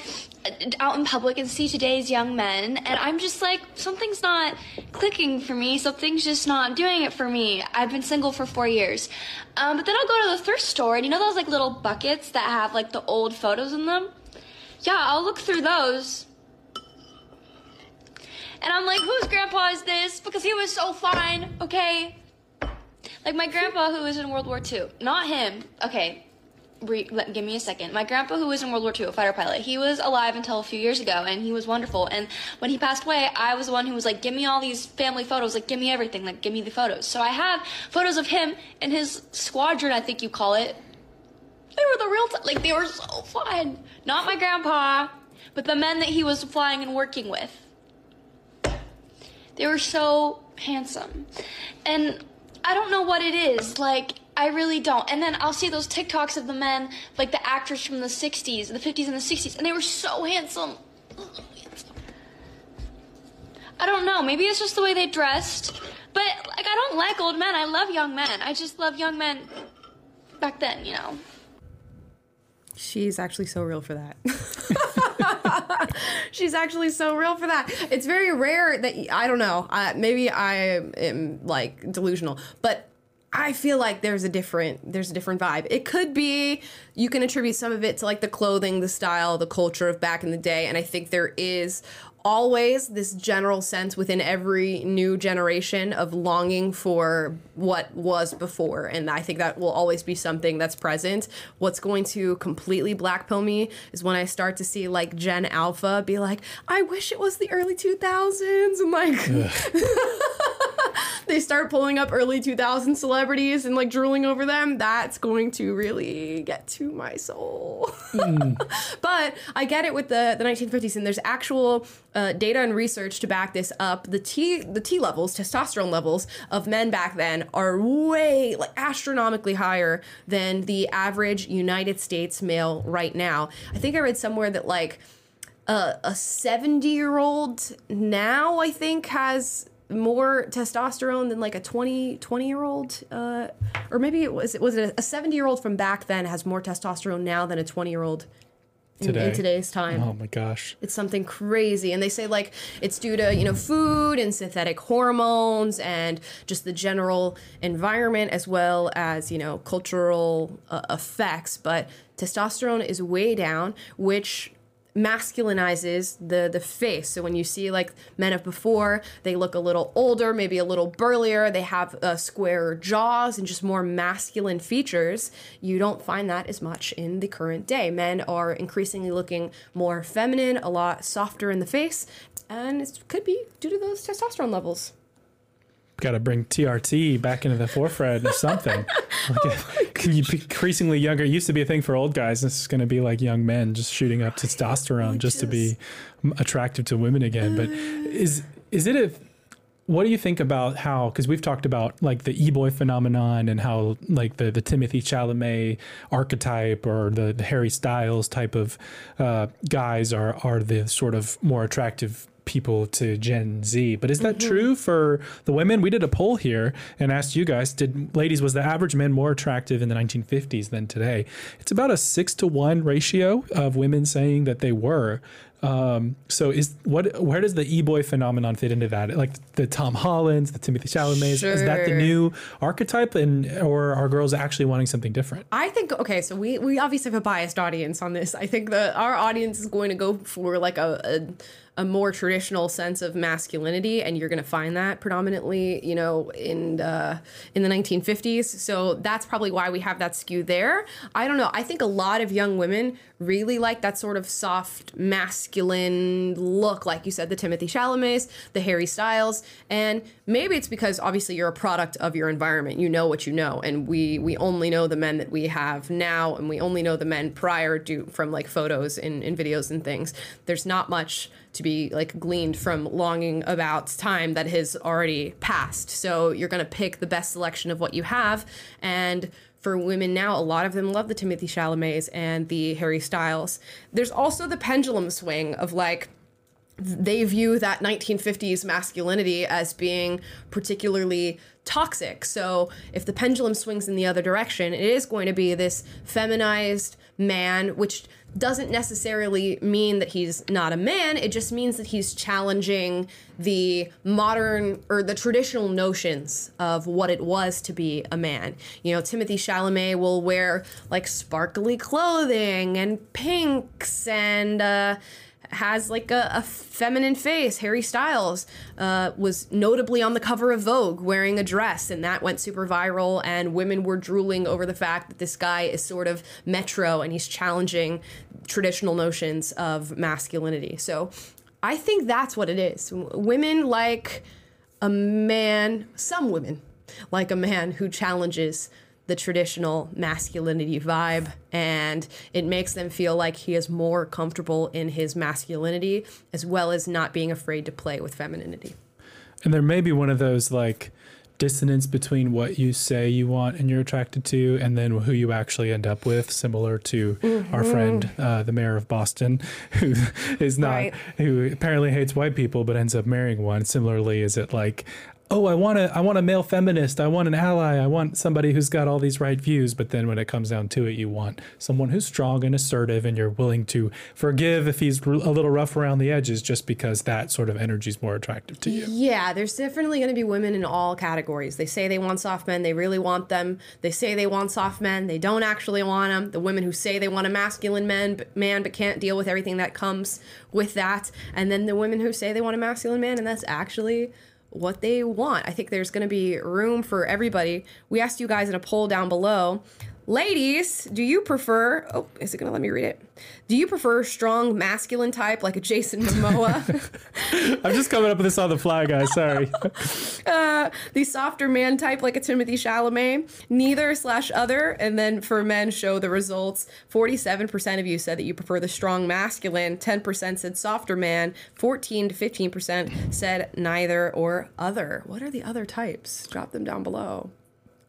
out in public and see today's young men, and I'm just like something's not clicking for me. Something's just not doing it for me. I've been single for four years, um, but then I'll go to the thrift store, and you know those like little buckets that have like the old photos in them. Yeah, I'll look through those. And I'm like, whose grandpa is this? Because he was so fine, okay? Like my grandpa who was in World War II. Not him. Okay. Re- let, give me a second. My grandpa who was in World War II, a fighter pilot, he was alive until a few years ago and he was wonderful. And when he passed away, I was the one who was like, give me all these family photos, like give me everything, like give me the photos. So I have photos of him and his squadron, I think you call it. They were the real, t- like they were so fun. Not my grandpa, but the men that he was flying and working with. They were so handsome. And I don't know what it is. Like, I really don't. And then I'll see those TikToks of the men, like the actors from the 60s, the 50s and the 60s, and they were so handsome. I don't know. Maybe it's just the way they dressed. But, like, I don't like old men. I love young men. I just love young men back then, you know. She's actually so real for that. She's actually so real for that. It's very rare that I don't know. Uh, maybe I am like delusional, but I feel like there's a different there's a different vibe. It could be you can attribute some of it to like the clothing, the style, the culture of back in the day, and I think there is always this general sense within every new generation of longing for what was before. And i think that will always be something that's present. What's going to completely black pill me is when i start to see like gen alpha be like i wish it was the early 2000s and like they start pulling up early 2000 celebrities and like drooling over them. That's going to really get to my soul. Hmm. But I get it with the, the 1950s, and there's actual uh, data and research to back this up. The T the T levels, testosterone levels of men back then are way like astronomically higher than the average United States male right now. I think I read somewhere that like uh, a 70 year old now I think has more testosterone than like a 20 20 year old uh, or maybe it was it was it a 70 year old from back then has more testosterone now than a 20 year old in, in today's time. Oh my gosh. it's something crazy. And they say like it's due to you know food and synthetic hormones and just the general environment as well as you know cultural uh, effects. But testosterone is way down which masculinizes the the face. So when you see like men of before, they look a little older, maybe a little burlier. They have uh, squarer jaws and just more masculine features. You don't find that as much in the current day. Men are increasingly looking more feminine, a lot softer in the face, and it could be due to those testosterone levels. Got to bring TRT back into the forefront or something. like, you increasingly younger. It used to be a thing for old guys. This is going to be like young men just shooting up testosterone just to be attractive to women again. But is is it a what do you think about how because we've talked about like the e-boy phenomenon and how like the the Timothée Chalamet archetype or the, the harry styles type of uh, guys are are the sort of more attractive people to Gen Z. But is that Mm-hmm. true for the women? We did a poll here and asked you guys, did ladies was the average man more attractive in the 1950s than today? It's about a 6 to 1 ratio of women saying that they were. Um, so is what where does the e-boy phenomenon fit into that? Like the Tom Hollands, the Timothée Chalamets, is that the new archetype and or are girls actually wanting something different? I think okay, so we we obviously have a biased audience on this. I think that our audience is going to go for like a, a a more traditional sense of masculinity, and you're going to find that predominantly, you know, in uh, in the 1950s. So that's probably why we have that skew there. I don't know. I think a lot of young women really like that sort of soft masculine look, like you said, the Timothée Chalamets, the Harry Styles, and maybe it's because obviously you're a product of your environment. You know what you know, and we we only know the men that we have now, and we only know the men prior to from like photos and, and videos and things. There's not much to be like gleaned from longing about time that has already passed. So you're gonna pick the best selection of what you have, and for women now, a lot of them love the Timothée Chalamets and the Harry Styles. There's also the pendulum swing of like they view that 1950s masculinity as being particularly toxic. So if the pendulum swings in the other direction, it is going to be this feminized man, which doesn't necessarily mean that he's not a man. It just means that he's challenging the modern or the traditional notions of what it was to be a man. You know, Timothée Chalamet will wear like sparkly clothing and pinks and uh has like a, a feminine face. Harry Styles uh, was notably on the cover of Vogue wearing a dress, and that went super viral. And women were drooling over the fact that this guy is sort of metro and he's challenging traditional notions of masculinity. So I think that's what it is. Women like a man, some women like a man who challenges the traditional masculinity vibe and it makes them feel like he is more comfortable in his masculinity as well as not being afraid to play with femininity. And there may be one of those like dissonance between what you say you want and you're attracted to and then who you actually end up with similar to our Mhm. friend uh, the mayor of boston who is not Right. who apparently hates white people but ends up marrying one similarly is it like oh i want a i want a male feminist i want an ally i want somebody who's got all these right views but then when it comes down to it you want someone who's strong and assertive and you're willing to forgive if he's a little rough around the edges just because that sort of energy is more attractive to you Yeah, there's definitely going to be women in all categories. They say they want soft men, they really want them. They say they want soft men, they don't actually want them. The women who say they want a masculine man, but, man, but can't deal with everything that comes with that. And then the women who say they want a masculine man, and that's actually what they want. I think there's going to be room for everybody. We asked you guys in a poll down below. Ladies, do you prefer? Oh, is it gonna let me read it? Do you prefer strong masculine type like a Jason Momoa? i'm just coming up with this on the fly guys sorry uh, the softer man type like a Timothée Chalamet, neither slash other, and then for men show the results. Forty-seven percent of you said that you prefer the strong masculine. Ten percent said softer man. Fourteen to fifteen percent said neither or other. What are the other types? Drop them down below.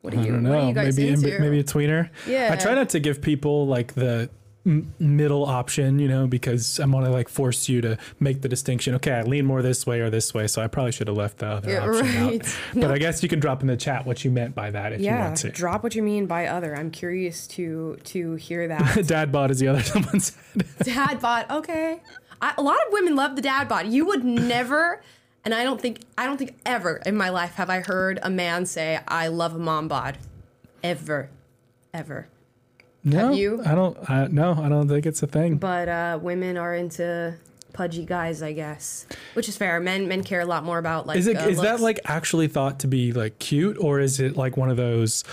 What are I don't know. you maybe maybe a tweener. Yeah. I try not to give people like the m- middle option, you know, because I want to like force you to make the distinction. Okay, I lean more this way or this way, so I probably should have left the other Yeah, option right. out. No. But I guess you can drop in the chat what you meant by that if you want to. drop what you mean by other. I'm curious to to hear that. Dad bod is the other someone said. dad bod okay I, a lot of women love the dad bod you would never and i don't think i don't think ever in my life have i heard a man say i love a mom bod ever ever No, Have you? I don't. I, no, I don't think it's a thing. But uh, women are into pudgy guys, I guess, which is fair. Men men care a lot more about like. is it uh, is that like actually thought to be like cute, or is it like one of those?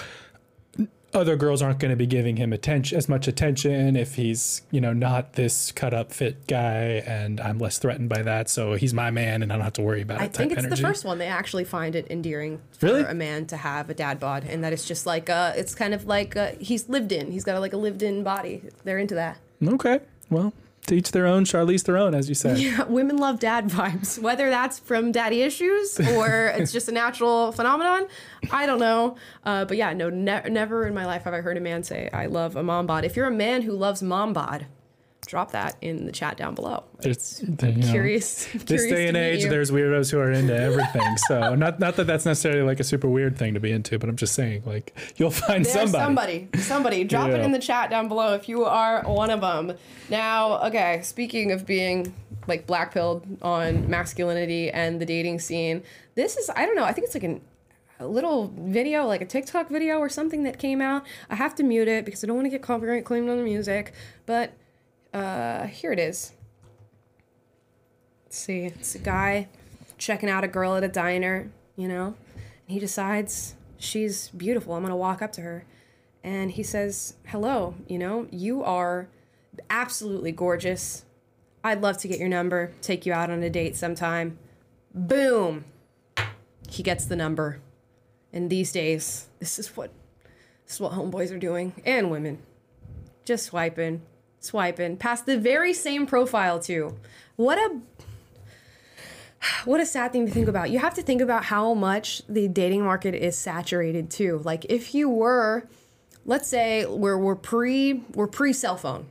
Other girls aren't going to be giving him attention as much attention if he's you know not this cut up fit guy, and I'm less threatened by that. So he's my man, and I don't have to worry about it. I think it's energy. the first one. They actually find it endearing for Really? a man to have a dad bod, and that it's just like uh, it's kind of like uh, he's lived in. He's got a, like a lived in body. They're into that. Okay, well, to each their own. Charlize Theron, as you said. Yeah, women love dad vibes, whether that's from daddy issues or it's just a natural phenomenon. I don't know, uh, but yeah, no, ne- never in my life have I heard a man say I love a mom bod. If you're a man who loves mom bod, drop that in the chat down below. There's, you know, Curious. This day and age, you. there's weirdos who are into everything. so not not that that's necessarily like a super weird thing to be into, but I'm just saying like you'll find There's somebody. somebody. Somebody. Drop it in the chat down below if you are one of them. Now, okay, speaking of being like black blackpilled on masculinity and the dating scene, this is, I don't know, I think it's like an, a little video, like a TikTok video or something that came out. I have to mute it because I don't want to get copyright claimed on the music, but uh, here it is. Let's see. It's a guy checking out a girl at a diner, you know, and he decides she's beautiful. I'm going to walk up to her. And he says, Hello, you know, you are absolutely gorgeous. I'd love to get your number, take you out on a date sometime. Boom. He gets the number. And these days, this is what this is what homeboys are doing and women. Just swiping, swiping past the very same profile too. What a what a sad thing to think about. You have to think about how much the dating market is saturated too. Like if you were, let's say we're we're pre we're pre cell phone.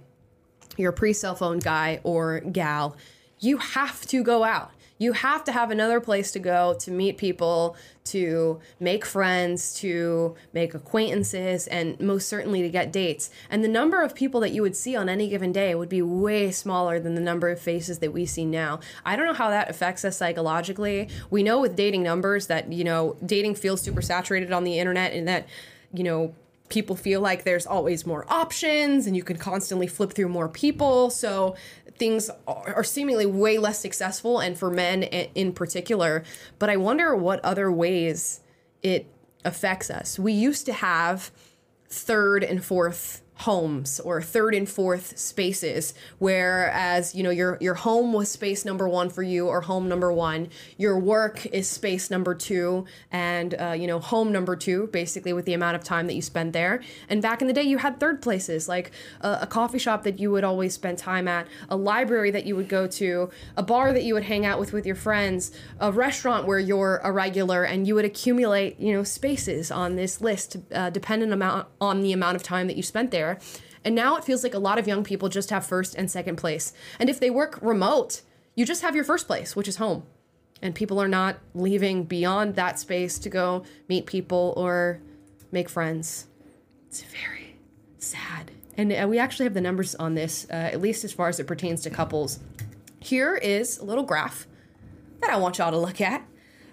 You're a pre cell phone guy or gal. You have to go out. You have to have another place to go to meet people, to make friends, to make acquaintances, and most certainly to get dates. And the number of people that you would see on any given day would be way smaller than the number of faces that we see now. I don't know how that affects us psychologically. We know with dating numbers that, you know, dating feels super saturated on the internet and that, you know, people feel like there's always more options and you can constantly flip through more people. So things are seemingly way less successful, and for men in particular. But I wonder what other ways it affects us. We used to have third and fourth homes or third and fourth spaces whereas you know your your home was space number one for you or home number one your work is space number two and uh, you know home number two basically with the amount of time that you spend there. And back in the day you had third places like a, a coffee shop that you would always spend time at a library that you would go to a bar that you would hang out with with your friends a restaurant where you're a regular and you would accumulate you know spaces on this list uh, dependent amount on the amount of time that you spent there. And now it feels like a lot of young people just have first and second place. And if they work remote you just have your first place which is home. And people are not leaving beyond that space to go meet people or make friends. It's very sad. And uh, we actually have the numbers on this uh, at least as far as it pertains to couples. Here is a little graph that I want y'all to look at.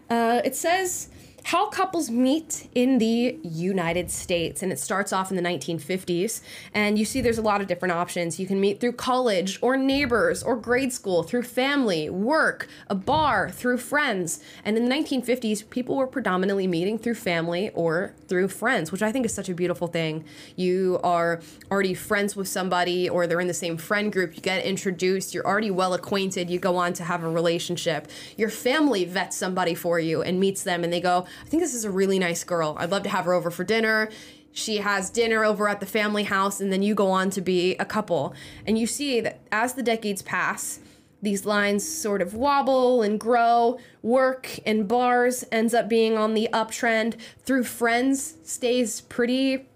Uh, it says how couples meet in the United States, and it starts off in the 1950s. And you see there's a lot of different options. You can meet through college, or neighbors, or grade school, through family, work, a bar, through friends. And in the 1950s, people were predominantly meeting through family or through friends, which I think is such a beautiful thing. You are already friends with somebody, or they're in the same friend group, you get introduced, you're already well acquainted, you go on to have a relationship. Your family vets somebody for you and meets them, and they go, I think this is a really nice girl. I'd love to have her over for dinner. She has dinner over at the family house, and then you go on to be a couple. And you see that as the decades pass, these lines sort of wobble and grow. Work and bars ends up being on the uptrend. Through friends stays pretty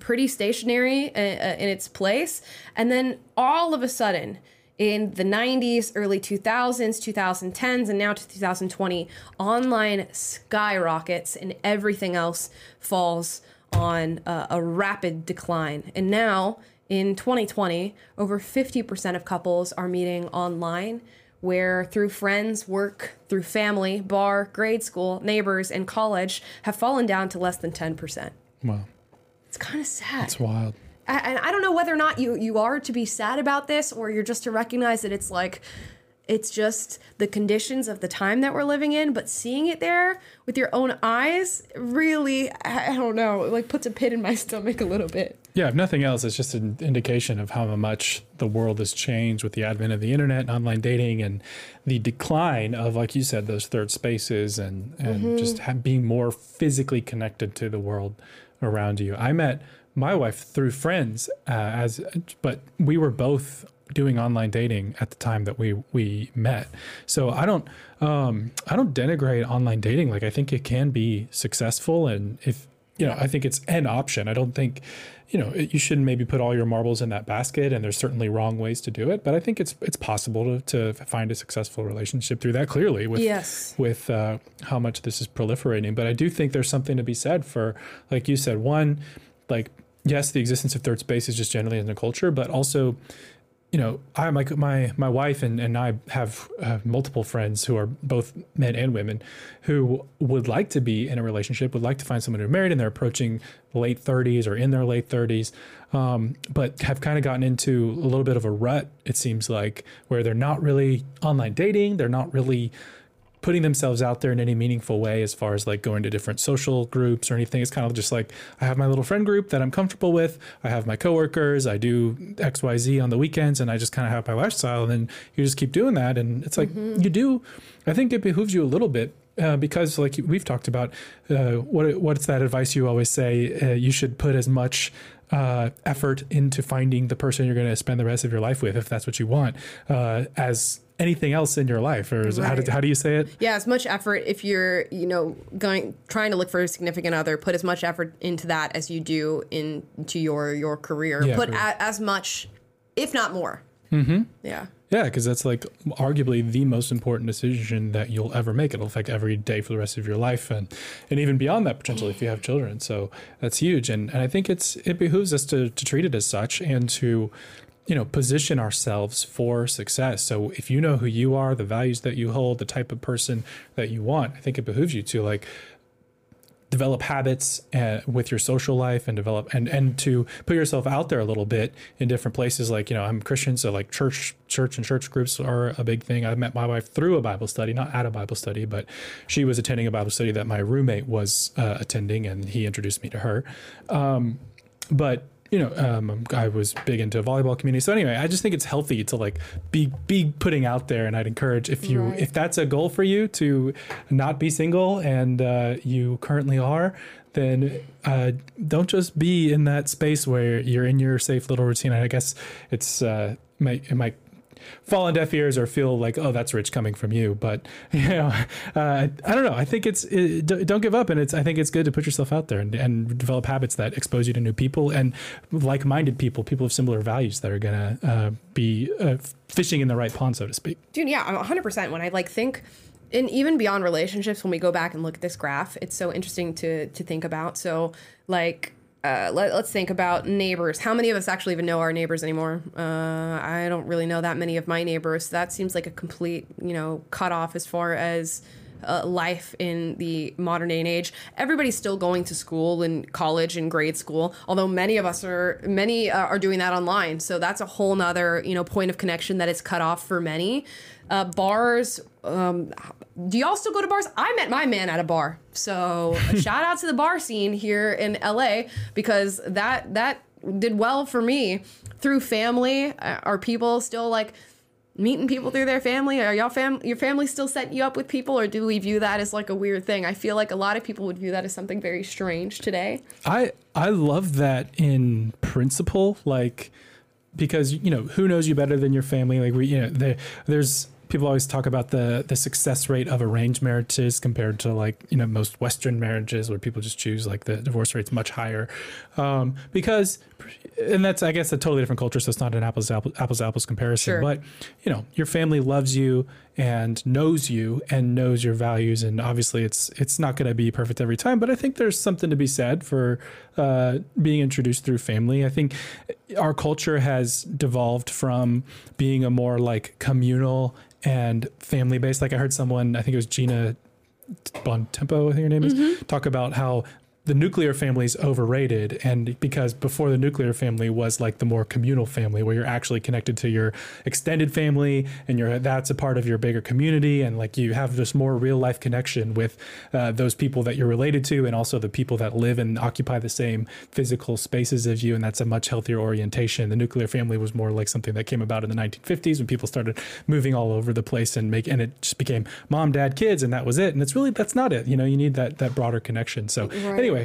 pretty stationary uh, uh, in its place. And then all of a sudden, in the 90s, early 2000s, 2010s, and now to 2020, online skyrockets and everything else falls on uh, a rapid decline. And now, in 2020, over 50% of couples are meeting online, where through friends, work, through family, bar, grade school, neighbors, and college have fallen down to less than 10%. Wow, It's kind of sad. it's wild. And I don't know whether or not you you are to be sad about this or you're just to recognize that it's like it's just the conditions of the time that we're living in but seeing it there with your own eyes really i don't know It like puts a pit in my stomach a little bit Yeah, if nothing else, it's just an indication of how much the world has changed with the advent of the internet and online dating and the decline of, like you said, those third spaces and, and Mhm. just being more physically connected to the world around you. I met my wife through friends uh, as, but we were both doing online dating at the time that we we met. So I don't um, I don't denigrate online dating. Like I think it can be successful, and if you know, I think it's an option. I don't think, you know, you shouldn't maybe put all your marbles in that basket. And there's certainly wrong ways to do it, but I think it's it's possible to, to find a successful relationship through that. Clearly, with Yes. with uh, how much this is proliferating. But I do think there's something to be said for, like you said, one, like yes, the existence of third space is just generally in the culture, but also you know, I my my my wife and, and I have uh, multiple friends who are both men and women who would like to be in a relationship, would like to find someone who's married and they're approaching late 30s or in their late 30s, um, but have kind of gotten into a little bit of a rut. It seems like where they're not really online dating, they're not really putting themselves out there in any meaningful way as far as like going to different social groups or anything. It's kind of just like I have my little friend group that I'm comfortable with. I have my coworkers. I do XYZ on the weekends and I just kind of have my lifestyle. And then you just keep doing that. And it's like Mhm. you do, I think it behooves you a little bit. Uh, because, like we've talked about, uh, what what's that advice you always say? Uh, you should put as much uh, effort into finding the person you're going to spend the rest of your life with, if that's what you want, uh, as anything else in your life. Or is, how, Right. do, how do you say it? yeah as much effort if you're you know going trying to look for a significant other put as much effort into that as you do into your your career Yeah, put a, as much if not more Mm-hmm. yeah Yeah, because that's like arguably the most important decision that you'll ever make. It'll affect every day for the rest of your life, and and even beyond that potentially if you have children. So that's huge, and and I think it's it behooves us to to treat it as such and to you know position ourselves for success. So if you know who you are, the values that you hold, the type of person that you want, I think it behooves you to like develop habits uh, with your social life and develop and and to put yourself out there a little bit in different places. Like you know i'm christian so like church church and church groups are a big thing. I met my wife through a bible study not at a bible study but she was attending a bible study that my roommate was uh, attending and he introduced me to her. Um, but you know, um, I was big into volleyball community. So anyway, I just think it's healthy to like be be putting out there, and I'd encourage if you Right. if that's a goal for you to not be single and uh, you currently are, then uh, don't just be in that space where you're in your safe little routine. I guess it's uh, might it might fall on deaf ears or feel like oh that's rich coming from you. But you know uh, i don't know. I think it's it, don't give up. And it's i think it's good to put yourself out there and, and develop habits that expose you to new people and like-minded people people of similar values that are gonna uh, be uh, fishing in the right pond so to speak. Dude yeah 100% when i like think and even beyond relationships when we go back and look at this graph it's so interesting to to think about. So like uh, let, us think about neighbors. How many of us actually even know our neighbors anymore? Uh, I don't really know that many of my neighbors. So That seems like a complete, you know, cutoff as far as uh, life in the modern day and age. Everybody's still going to school and college and grade school, although many of us are many uh, are doing that online. So that's a whole nother you know point of connection that is cut off for many. Uh, bars. Um, do y'all still go to bars? I met my man at a bar. So a shout out to the bar scene here in LA because that that did well for me through family. Uh, Are people still like meeting people through their family? Are y'all fam your family still setting you up with people, or do we view that as like a weird thing? I feel like a lot of people would view that as something very strange today. I I love that in principle, like because you know who knows you better than your family. Like we, you know, there there's people always talk about the the success rate of arranged marriages compared to like you know most Western marriages where people just choose like the divorce rate's much higher um, because and that's I guess a totally different culture, so it's not an apples to apples, apples, to apples comparison. Sure. But you know your family loves you and knows you and knows your values, and obviously it's it's not going to be perfect every time. But I think there's something to be said for uh, being introduced through family. I think our culture has devolved from being a more like communal and family based. Like I heard someone, I think it was Gina Bon Tempo, I think her name is, talk about how the nuclear family is overrated and because before the nuclear family was like the more communal family where you're actually connected to your extended family and you're that's a part of your bigger community and like you have this more real life connection with uh, those people that you're related to and also the people that live and occupy the same physical spaces as you and that's a much healthier orientation the nuclear family was more like something that came about in the 1950s when people started moving all over the place and make and it just became mom dad kids and that was it and it's really that's not it you know you need that that broader connection so Right. anyway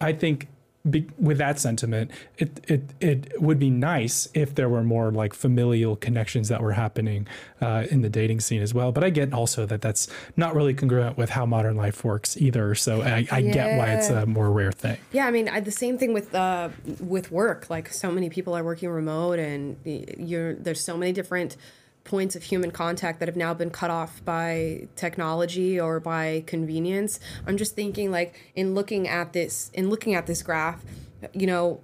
I think be, with that sentiment, it, it it would be nice if there were more like familial connections that were happening uh, in the dating scene as well. But I get also that that's not really congruent with how modern life works either. So I, I get why it's a more rare thing. Yeah, I mean, I, the same thing with uh, with work. Like, so many people are working remote, and you're there's so many different points of human contact that have now been cut off by technology or by convenience. I'm just thinking, like, in looking at this, in looking at this graph, you know,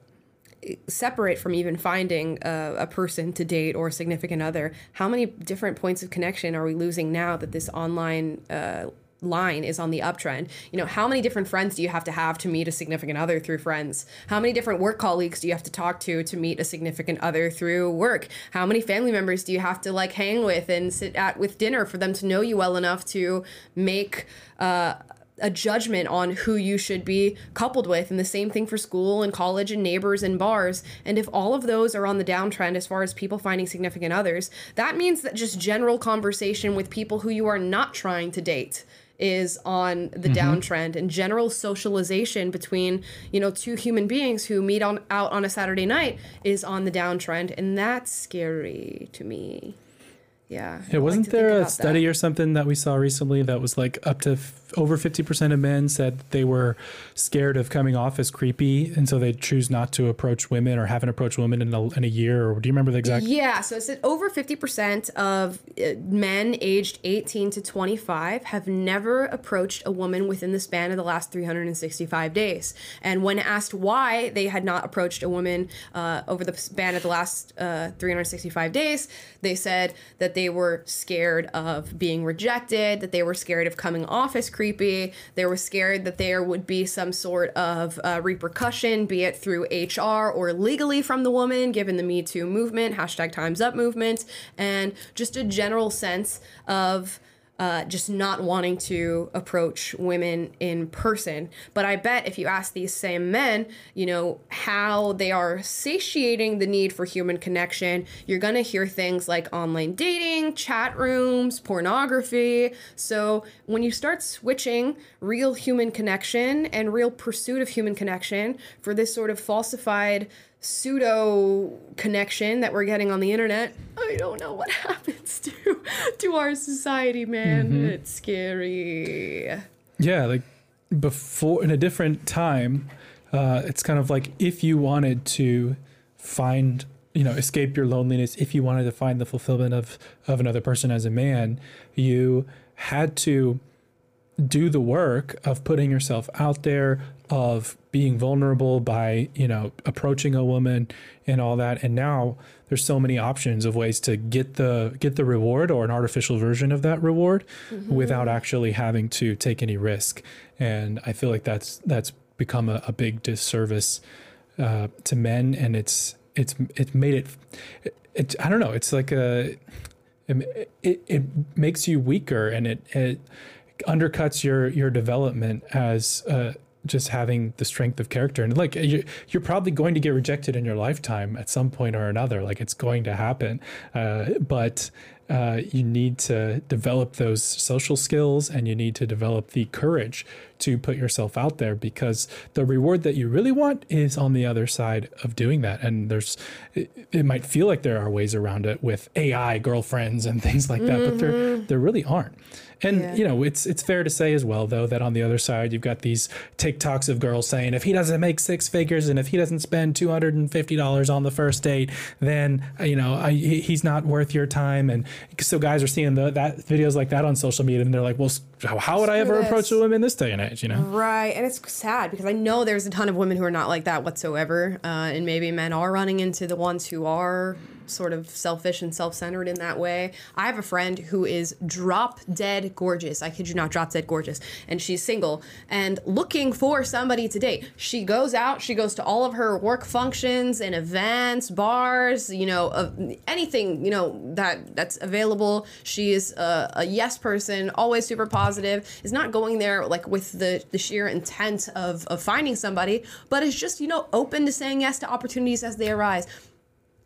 separate from even finding a, a person to date or a significant other, how many different points of connection are we losing now that this online uh, line is on the uptrend? You know, how many different friends do you have to have to meet a significant other through friends? How many different work colleagues do you have to talk to to meet a significant other through work? How many family members do you have to like hang with and sit at with dinner for them to know you well enough to make uh, a judgment on who you should be coupled with and the same thing for school and college and neighbors and bars and if all of those are on the downtrend as far as people finding significant others that means that just general conversation with people who you are not trying to date is on the Mhm. downtrend and general socialization between you know two human beings who meet on out on a Saturday night is on the downtrend and that's scary to me yeah Yeah, wasn't there a study or something that we saw recently that was like up to f- over 50% of men said they were scared of coming off as creepy and so they choose not to approach women or haven't approached women in a, in a year or do you remember the exact Yeah, so it's that over 50% of uh, men aged 18 to 25 have never approached a woman within the span of the last 365 days. And when asked why they had not approached a woman uh, over the span of the last uh, 365 days, they said that they were scared of being rejected, that they were scared of coming off as creepy, they were scared that there would be some sort of uh, repercussion, be it through HR or legally from the woman, given the Me Too movement, hashtag Time's Up movement, and just a general sense of uh, just not wanting to approach women in person. But I bet if you ask these same men, you know, how they are satiating the need for human connection, you're going to hear things like online dating, chat rooms, pornography. So when you start switching real human connection and real pursuit of human connection for this sort of falsified pseudo connection that we're getting on the internet, I don't know what happens to to our society, man. Mhm. It's scary. Yeah, like before in a different time, uh, it's kind of like if you wanted to find, you know, escape your loneliness, if you wanted to find the fulfillment of of another person as a man, you had to do the work of putting yourself out there, of being vulnerable by, you know, approaching a woman and all that. And now there's so many options of ways to get the get the reward or an artificial version of that reward Mhm. without actually having to take any risk. And I feel like that's that's become a, a big disservice uh, to men, and it's it's it's made it. it, it I don't know. It's like a it, it, it makes you weaker and it, it undercuts your your development as uh, just having the strength of character. And like you're, you're probably going to get rejected in your lifetime at some point or another. Like it's going to happen. Uh, but uh, you need to develop those social skills and you need to develop the courage to put yourself out there because the reward that you really want is on the other side of doing that and there's it, it might feel like there are ways around it with AI girlfriends and things like that but there Mhm. there really aren't and Yeah. you know it's it's fair to say as well though that on the other side you've got these TikToks of girls saying if he doesn't make six figures and if he doesn't spend two hundred and fifty dollars on the first date, then uh, you know I, he's not worth your time. And so guys are seeing the, that videos like that on social media, and they're like, well, how, how would I ever this. approach a woman this day and age? You know. Right, and it's sad because I know there's a ton of women who are not like that whatsoever, uh, and maybe men are running into the ones who are sort of selfish and self-centered in that way. I have a friend who is drop dead gorgeous. I kid you not, drop dead gorgeous, and she's single and looking for somebody to date. She goes out, she goes to all of her work functions and events, bars, you know, uh, anything you know that that's available. She is a, a yes person, always super positive. Is not going there like with the the sheer intent of of finding somebody, but is just you know open to saying yes to opportunities as they arise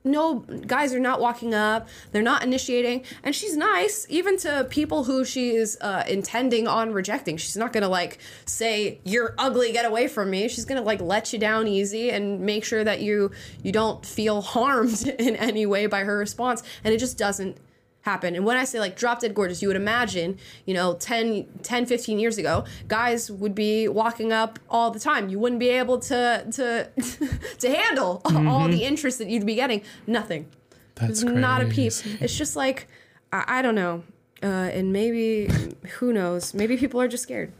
no guys are not walking up they're not initiating and she's nice even to people who she is uh, intending on rejecting. She's not gonna like say you're ugly get away from me. She's gonna like let you down easy and make sure that you you don't feel harmed in any way by her response and it just doesn't happen. And when I say like drop dead gorgeous, you would imagine, you know, 10, 10 15 years ago, guys would be walking up all the time. You wouldn't be able to to to handle mm-hmm. all the interest that you'd be getting. Nothing. That's not a peep. It's just like I, I don't know. Uh, and maybe who knows? Maybe people are just scared.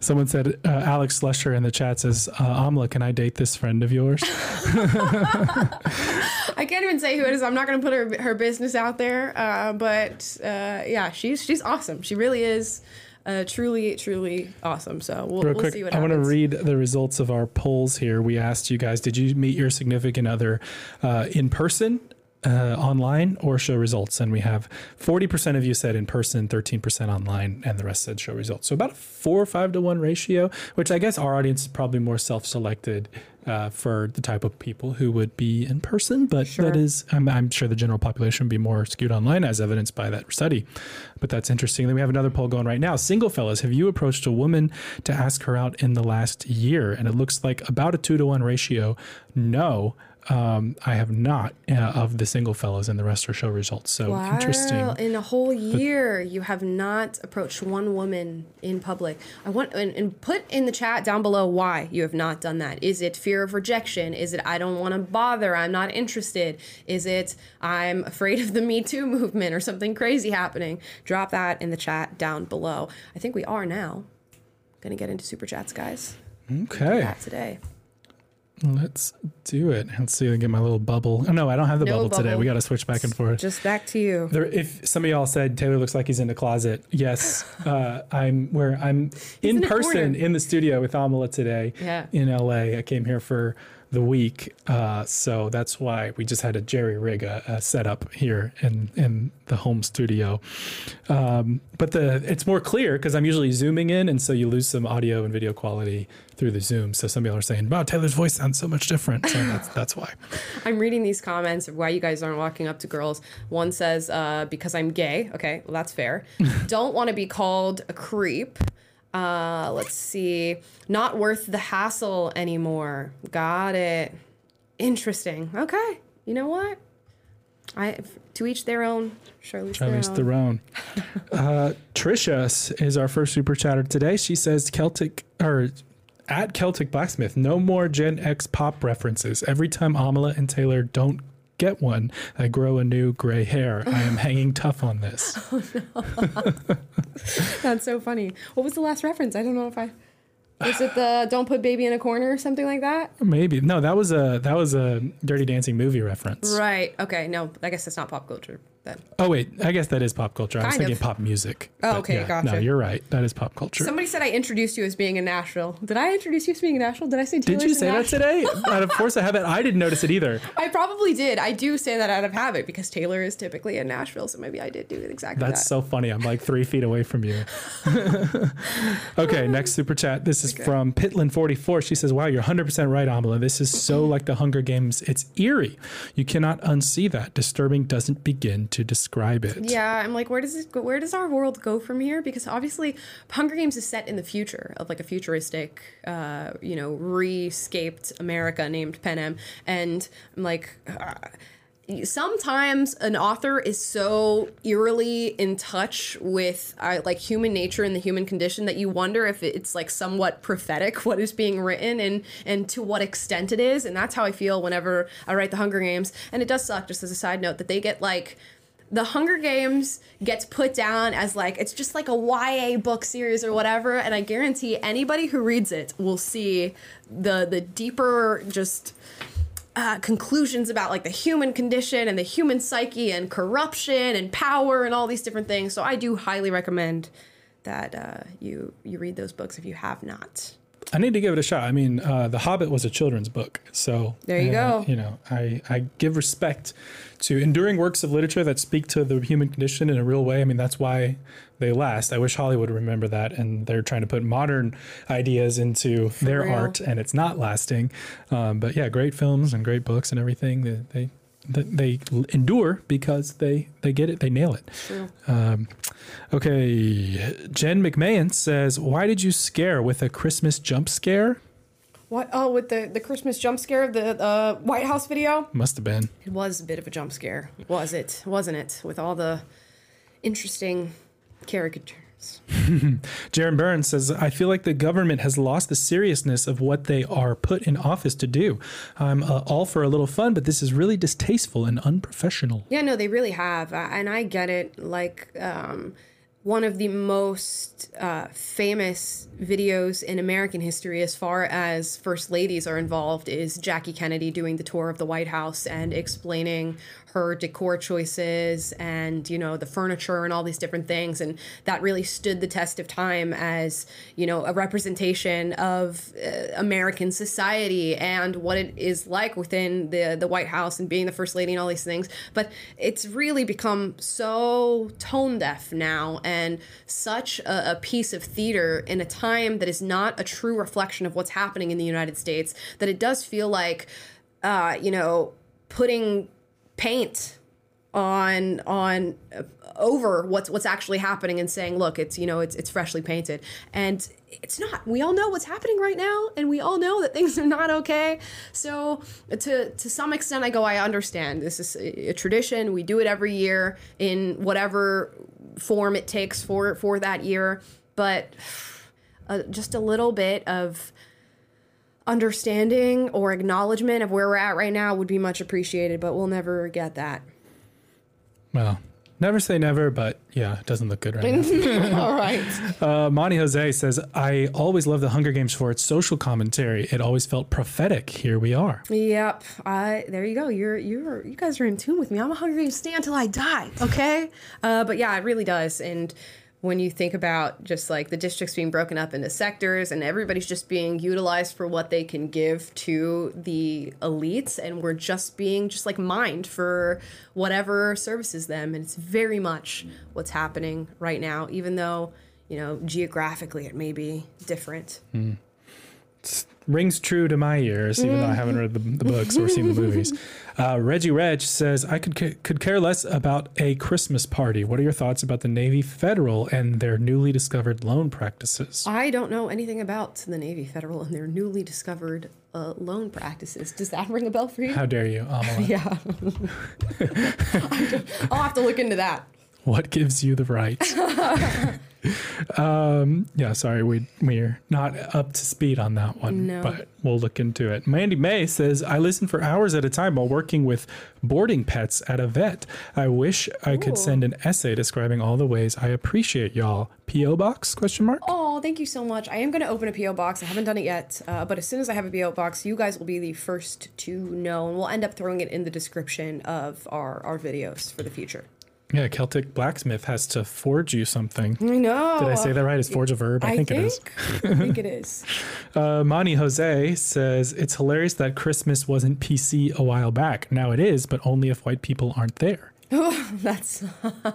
Someone said, uh, Alex Slusher in the chat says, uh, Amala, can I date this friend of yours? I can't even say who it is. I'm not going to put her her business out there. Uh, but uh, yeah, she's she's awesome. She really is. Uh, truly, truly awesome. So we'll, Real we'll quick, see what I happens. want to read the results of our polls here. We asked you guys, did you meet your significant other uh, in person uh, online or show results. And we have 40% of you said in person, 13% online, and the rest said show results. So about a four or five to one ratio, which I guess our audience is probably more self selected uh, for the type of people who would be in person. But Sure. that is, I'm, I'm sure the general population would be more skewed online, as evidenced by that study. But that's interesting. Then we have another poll going right now. Single fellas, have you approached a woman to ask her out in the last year? And it looks like about a two to one ratio. No. Um, I have not uh, of the single fellows, and the rest are show results. So Wow. interesting. In a whole year, you have not approached one woman in public. I want and, and put in the chat down below why you have not done that. Is it fear of rejection? Is it I don't want to bother? I'm not interested? Is it I'm afraid of the Me Too movement or something crazy happening? Drop that in the chat down below. I think we are now gonna get into super chats, guys. Okay. That today. Let's do it. Let's see. If I get my little bubble. Oh no, I don't have the No bubble, today. We got to switch back and forth. Just back to you. There, if some of y'all said Taylor looks like he's in the closet, yes, uh, I'm where I'm in in person in the studio with Amala today Yeah. in LA. I came here for the week, uh, so that's why we just had to jerry rig a, a setup here in in the home studio. Um, but the it's more clear because I'm usually zooming in, and so you lose some audio and video quality through the zoom. So some people are saying, "Wow, Taylor's voice sounds so much different." So that's that's why. I'm reading these comments of why you guys aren't walking up to girls. One says, uh, because I'm gay. Okay, well, that's fair. Don't want to be called a creep. Uh, let's see. Not worth the hassle anymore. Got it. Interesting. Okay. You know what? I to each their own. Charlize Charlize Theron. Theron. uh, Trisha is our first super chatter today. She says Celtic or at Celtic Blacksmith, no more Gen X pop references. Every time Amala and Taylor don't get one, I grow a new gray hair. I am hanging tough on this. Oh, no. That's so funny. What was the last reference? I don't know if I. Was it the "Don't put baby in a corner" or something like that? Maybe no, that was a that was a Dirty Dancing movie reference. Right. Okay. No, I guess it's not pop culture then. Oh wait, I guess that is pop culture. I was thinking of. pop music. Oh, okay, yeah, No, you're right. That is pop culture. Somebody said I introduced you as being in Nashville. Did I introduce you as being in Nashville? Did I say Taylor's Did you say that today? and of course I haven't. I didn't notice it either. I probably did. I do say that out of habit because Taylor is typically in Nashville, so maybe I did do it exactly That's that. so funny. I'm like three feet away from you. okay, next super chat. This is from Pitlin44. She says, Wow, you're 100% right, Amala. This is so like the Hunger Games. It's eerie. You cannot unsee that. Disturbing doesn't begin to describe it. Yeah, I'm like, where does it go, where does our world go from here? Because obviously, Hunger Games is set in the future of like a futuristic, uh, you know, rescaped America named Panem, and I'm like. Uh, Sometimes an author is so eerily in touch with uh, like human nature and the human condition that you wonder if it's like somewhat prophetic what is being written and and to what extent it is, and that's how I feel whenever I write the Hunger Games. And it does suck, just as a side note, that they get like the Hunger Games gets put down as like it's just like a YA book series or whatever, and I guarantee anybody who reads it will see the the deeper just uh, conclusions about like the human condition and the human psyche and corruption and power and all these different things. So I do highly recommend that uh, you you read those books if you have not. I need to give it a shot. I mean, uh, The Hobbit was a children's book, so There you uh, go. You know, I I give respect to enduring works of literature that speak to the human condition in a real way. I mean, that's why they last. I wish Hollywood would remember that, and they're trying to put modern ideas into their real. art, and it's not lasting. Um, but yeah, great films and great books and everything. They they, they endure because they they get it. They nail it. True. Um, okay, Jen McMahon says, "Why did you scare with a Christmas jump scare?" What? Oh, with the the Christmas jump scare of the uh, White House video. Must have been. It was a bit of a jump scare, was it? Wasn't it? With all the interesting caricatures. Jaron Burns says, I feel like the government has lost the seriousness of what they are put in office to do. I'm uh, all for a little fun, but this is really distasteful and unprofessional. Yeah, no, they really have, uh, and I get it. Like um, one of the most uh, famous videos in American history, as far as first ladies are involved, is Jackie Kennedy doing the tour of the White House and explaining her decor choices and you know the furniture and all these different things. And that really stood the test of time as you know a representation of uh, American society and what it is like within the the White House and being the first lady and all these things. But it's really become so tone deaf now and such a, a piece of theater in a time that is not a true reflection of what's happening in the United States that it does feel like uh, you know putting paint on on uh, over what's what's actually happening and saying look it's you know it's it's freshly painted. And it's not we all know what's happening right now and we all know that things are not okay. So to to some extent i go i understand. This is a, a tradition. We do it every year in whatever form it takes for for that year. But uh, just a little bit of understanding or acknowledgement of where we're at right now would be much appreciated, but we'll never get that. Well, never say never, but yeah, it doesn't look good right now. All right. Uh, Monty Jose says, I always love the Hunger Games for its social commentary. It always felt prophetic. Here we are. Yep. Uh, there you go. You're you're you guys are in tune with me. I'm a Hunger Games stay until I die. Okay. Uh, but yeah, it really does. And when you think about just like the districts being broken up into sectors and everybody's just being utilized for what they can give to the elites and we're just being just like mined for whatever services them and it's very much what's happening right now even though you know geographically it may be different Mm. Rings true to my ears, even though I haven't read the, the books or seen the movies. Uh, Reggie Reg says, I could, ca- could care less about a Christmas party. What are your thoughts about the Navy Federal and their newly discovered loan practices? I don't know anything about the Navy Federal and their newly discovered uh, loan practices. Does that ring a bell for you? How dare you, Amala? yeah. I'll have to look into that. What gives you the right? um, yeah, sorry, we we're not up to speed on that one, No. but we'll look into it. Mandy May says, "I listen for hours at a time while working with boarding pets at a vet. I wish I could send an essay describing all the ways I appreciate y'all." PO box question mark. Oh, thank you so much. I am going to open a PO box. I haven't done it yet, uh, but as soon as I have a PO box, you guys will be the first to know, and we'll end up throwing it in the description of our our videos for the future. Yeah, Celtic blacksmith has to forge you something. I know. Did I say that right? Is forge a verb? I, think, it is. I think it is. Uh, Monty Jose says it's hilarious that Christmas wasn't PC a while back. Now it is, but only if white people aren't there. Oh, That's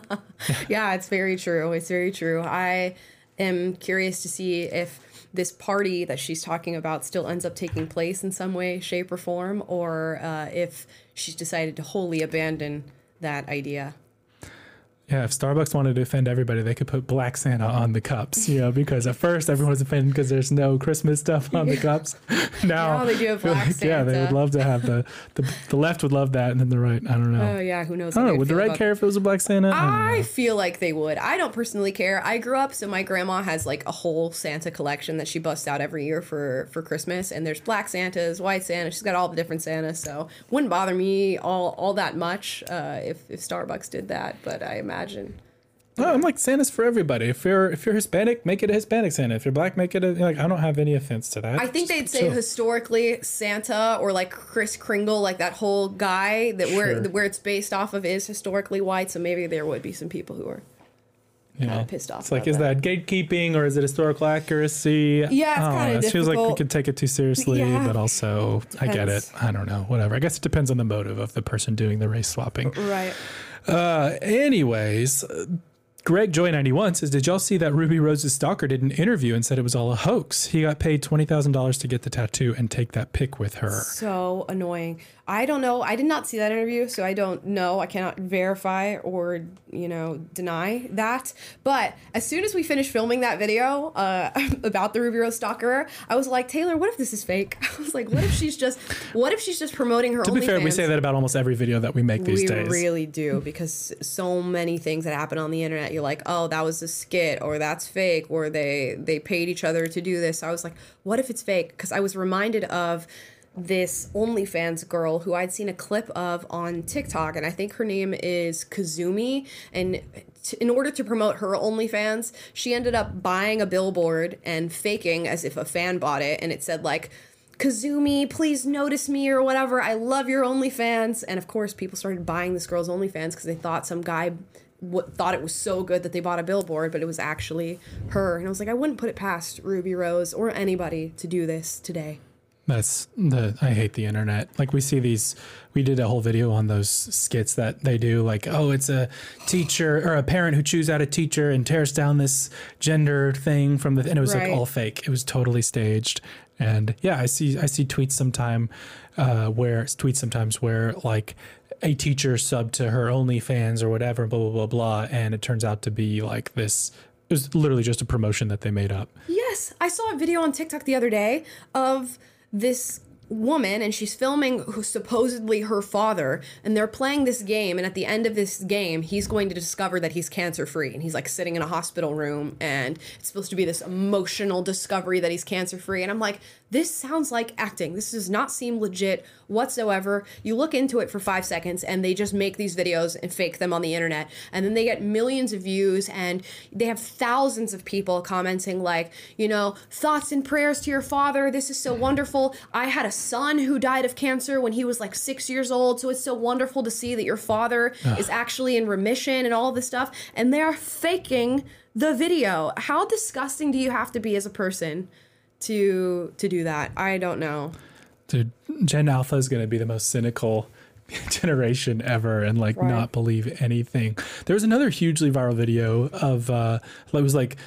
yeah, it's very true. It's very true. I am curious to see if this party that she's talking about still ends up taking place in some way, shape, or form, or uh, if she's decided to wholly abandon that idea. Yeah, if Starbucks wanted to offend everybody, they could put Black Santa on the cups, you know, because at first everyone was offended because there's no Christmas stuff on the cups. now they do have Black like, Yeah, they would love to have the, the the left would love that, and then the right, I don't know. Oh yeah, who knows? I don't know. they'd the right care if it was a Black Santa? I. I feel like they would. I don't personally care. I grew up, so my grandma has like a whole Santa collection that she busts out every year for for Christmas. And there's black Santas, white Santa. She's got all the different Santas, so wouldn't bother me all all that much uh, if if Starbucks did that. But I imagine No, I'm like Santa's for everybody. If you're if you're Hispanic, make it a Hispanic Santa. If you're black, make it a like. I don't have any offense to that. I think Just they'd say chill. historically Santa or like Kris Kringle, like that whole guy that where Sure. where it's based off of is historically white. So maybe there would be some people who are yeah. pissed off It's like, is that gatekeeping or is it historical accuracy? Yeah, it's I kinda know. It feels like we could take it too seriously, Yeah. but also I get it. I don't know. Whatever. I guess it depends on the motive of the person doing the race swapping. right. Uh, anyways, uh, Greg Joy ninety one says, "Did y'all see that Ruby Rose's stalker did an interview and said it was all a hoax? He got paid twenty thousand dollars to get the tattoo and take that pic with her." So annoying. I don't know. I did not see that interview, so I don't know. I cannot verify or, you know, deny that. But as soon as we finished filming that video uh, about the Ruby Rose stalker, I was like, Taylor, what if this is fake? I was like, what if she's just, what if she's just promoting her To be fair, we say that about almost every video that we make these we days. really do because so many things that happen on the internet you're like oh that was a skit or that's fake or they they paid each other to do this i was like what if it's fake because i was reminded of this OnlyFans girl who I'd seen a clip of on TikTok, and I think her name is Kazumi. And t- in order to promote her OnlyFans, she ended up buying a billboard and faking as if a fan bought it, and it said like Kazumi, please notice me or whatever. I love your OnlyFans. And of course, people started buying this girl's OnlyFans because they thought some guy thought it was so good that they bought a billboard, but it was actually her. And I was like, I wouldn't put it past Ruby Rose or anybody to do this today. That's the I hate the internet. Like we see these we did a whole video on those skits that they do like oh it's a teacher or a parent who chews out a teacher and tears down this gender thing from the and it was Right. like all fake. It was totally staged. And yeah, I see I see tweets sometime uh where tweets sometimes where like a teacher subbed to her OnlyFans or whatever, blah blah blah blah, and it turns out to be like this it was literally just a promotion that they made up. Yes, I saw a video on TikTok the other day of this woman and she's filming supposedly her father and they're playing this game and at the end of this game he's going to discover that he's cancer free and he's like sitting in a hospital room and it's supposed to be this emotional discovery that he's cancer free and I'm like this sounds like acting. This does not seem legit whatsoever. You look into it for 5 seconds and they just make these videos and fake them on the internet. And then they get millions of views and they have thousands of people commenting like you know thoughts and prayers to your father. This is so wonderful. I had a son who died of cancer when he was like six years old so it's so wonderful to see that your father is actually in remission and all this stuff. And they're faking the video. How disgusting do you have to be as a person to to do that i don't know Dude, Gen Alpha is going to be the most cynical generation ever and like Right. not believe anything. There was another hugely viral video of uh it was like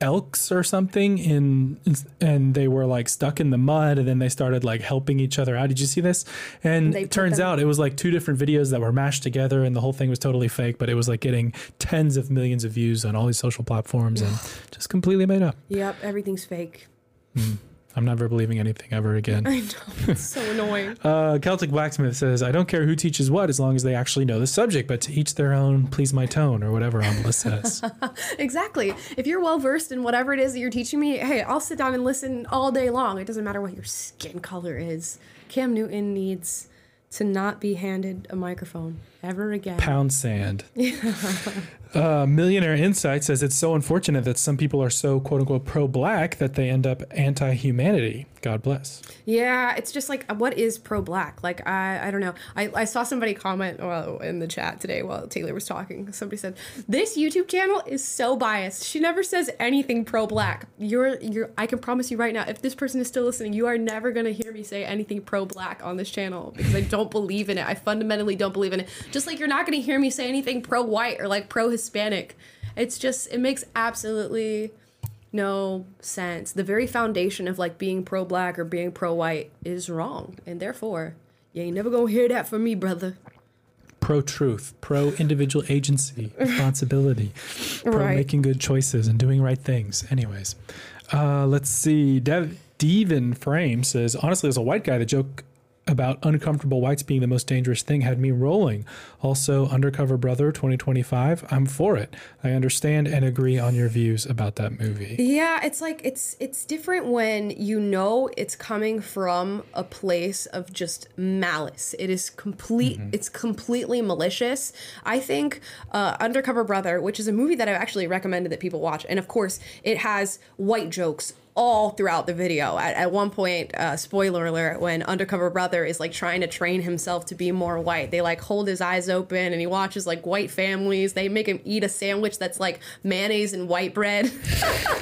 elks or something in and they were like stuck in the mud and then they started like helping each other out. Did you see this? And it turns them- out it was like two different videos that were mashed together and the whole thing was totally fake, but it was like getting tens of millions of views on all these social platforms and just completely made up. yep everything's fake I'm never believing anything ever again. i know it's so annoying Uh, Celtic Blacksmith says, I don't care who teaches what as long as they actually know the subject, but to each their own, please my tone, or whatever on the list says. Exactly. If you're well versed in whatever it is that you're teaching me, hey, I'll sit down and listen all day long. It doesn't matter what your skin color is. Cam Newton needs to not be handed a microphone ever again. Pound sand. Uh, Millionaire Insight says it's so unfortunate that some people are so quote unquote pro black that they end up anti humanity. God bless. Yeah, it's just like what is pro black? Like I I don't know. I, I saw somebody comment well in the chat today while Taylor was talking. Somebody said, This YouTube channel is so biased. She never says anything pro black. You're you're I can promise you right now, if this person is still listening, you are never gonna hear me say anything pro black on this channel because I don't believe in it. I fundamentally don't believe in it. Just like you're not gonna hear me say anything pro white or like pro Hispanic. It's just it makes absolutely no sense. The very foundation of like being pro black or being pro white is wrong. And therefore, you ain't never gonna hear that from me, brother. Pro truth, pro individual agency, responsibility, pro Right. making good choices and doing right things. Anyways, uh, let's see. Dev- Devin Frame says, honestly, as a white guy, the joke about uncomfortable whites being the most dangerous thing had me rolling. Also, Undercover Brother 2025, I'm for it. I understand and agree on your views about that movie. Yeah, it's like it's it's different when you know it's coming from a place of just malice. It is complete. It's completely malicious. I think uh, Undercover Brother, which is a movie that I've actually recommended that people watch, and of course it has white jokes all throughout the video. At, at one point, uh, spoiler alert, when Undercover Brother is like trying to train himself to be more white, they like hold his eyes open and he watches like white families. They make him eat a sandwich that's like mayonnaise and white bread.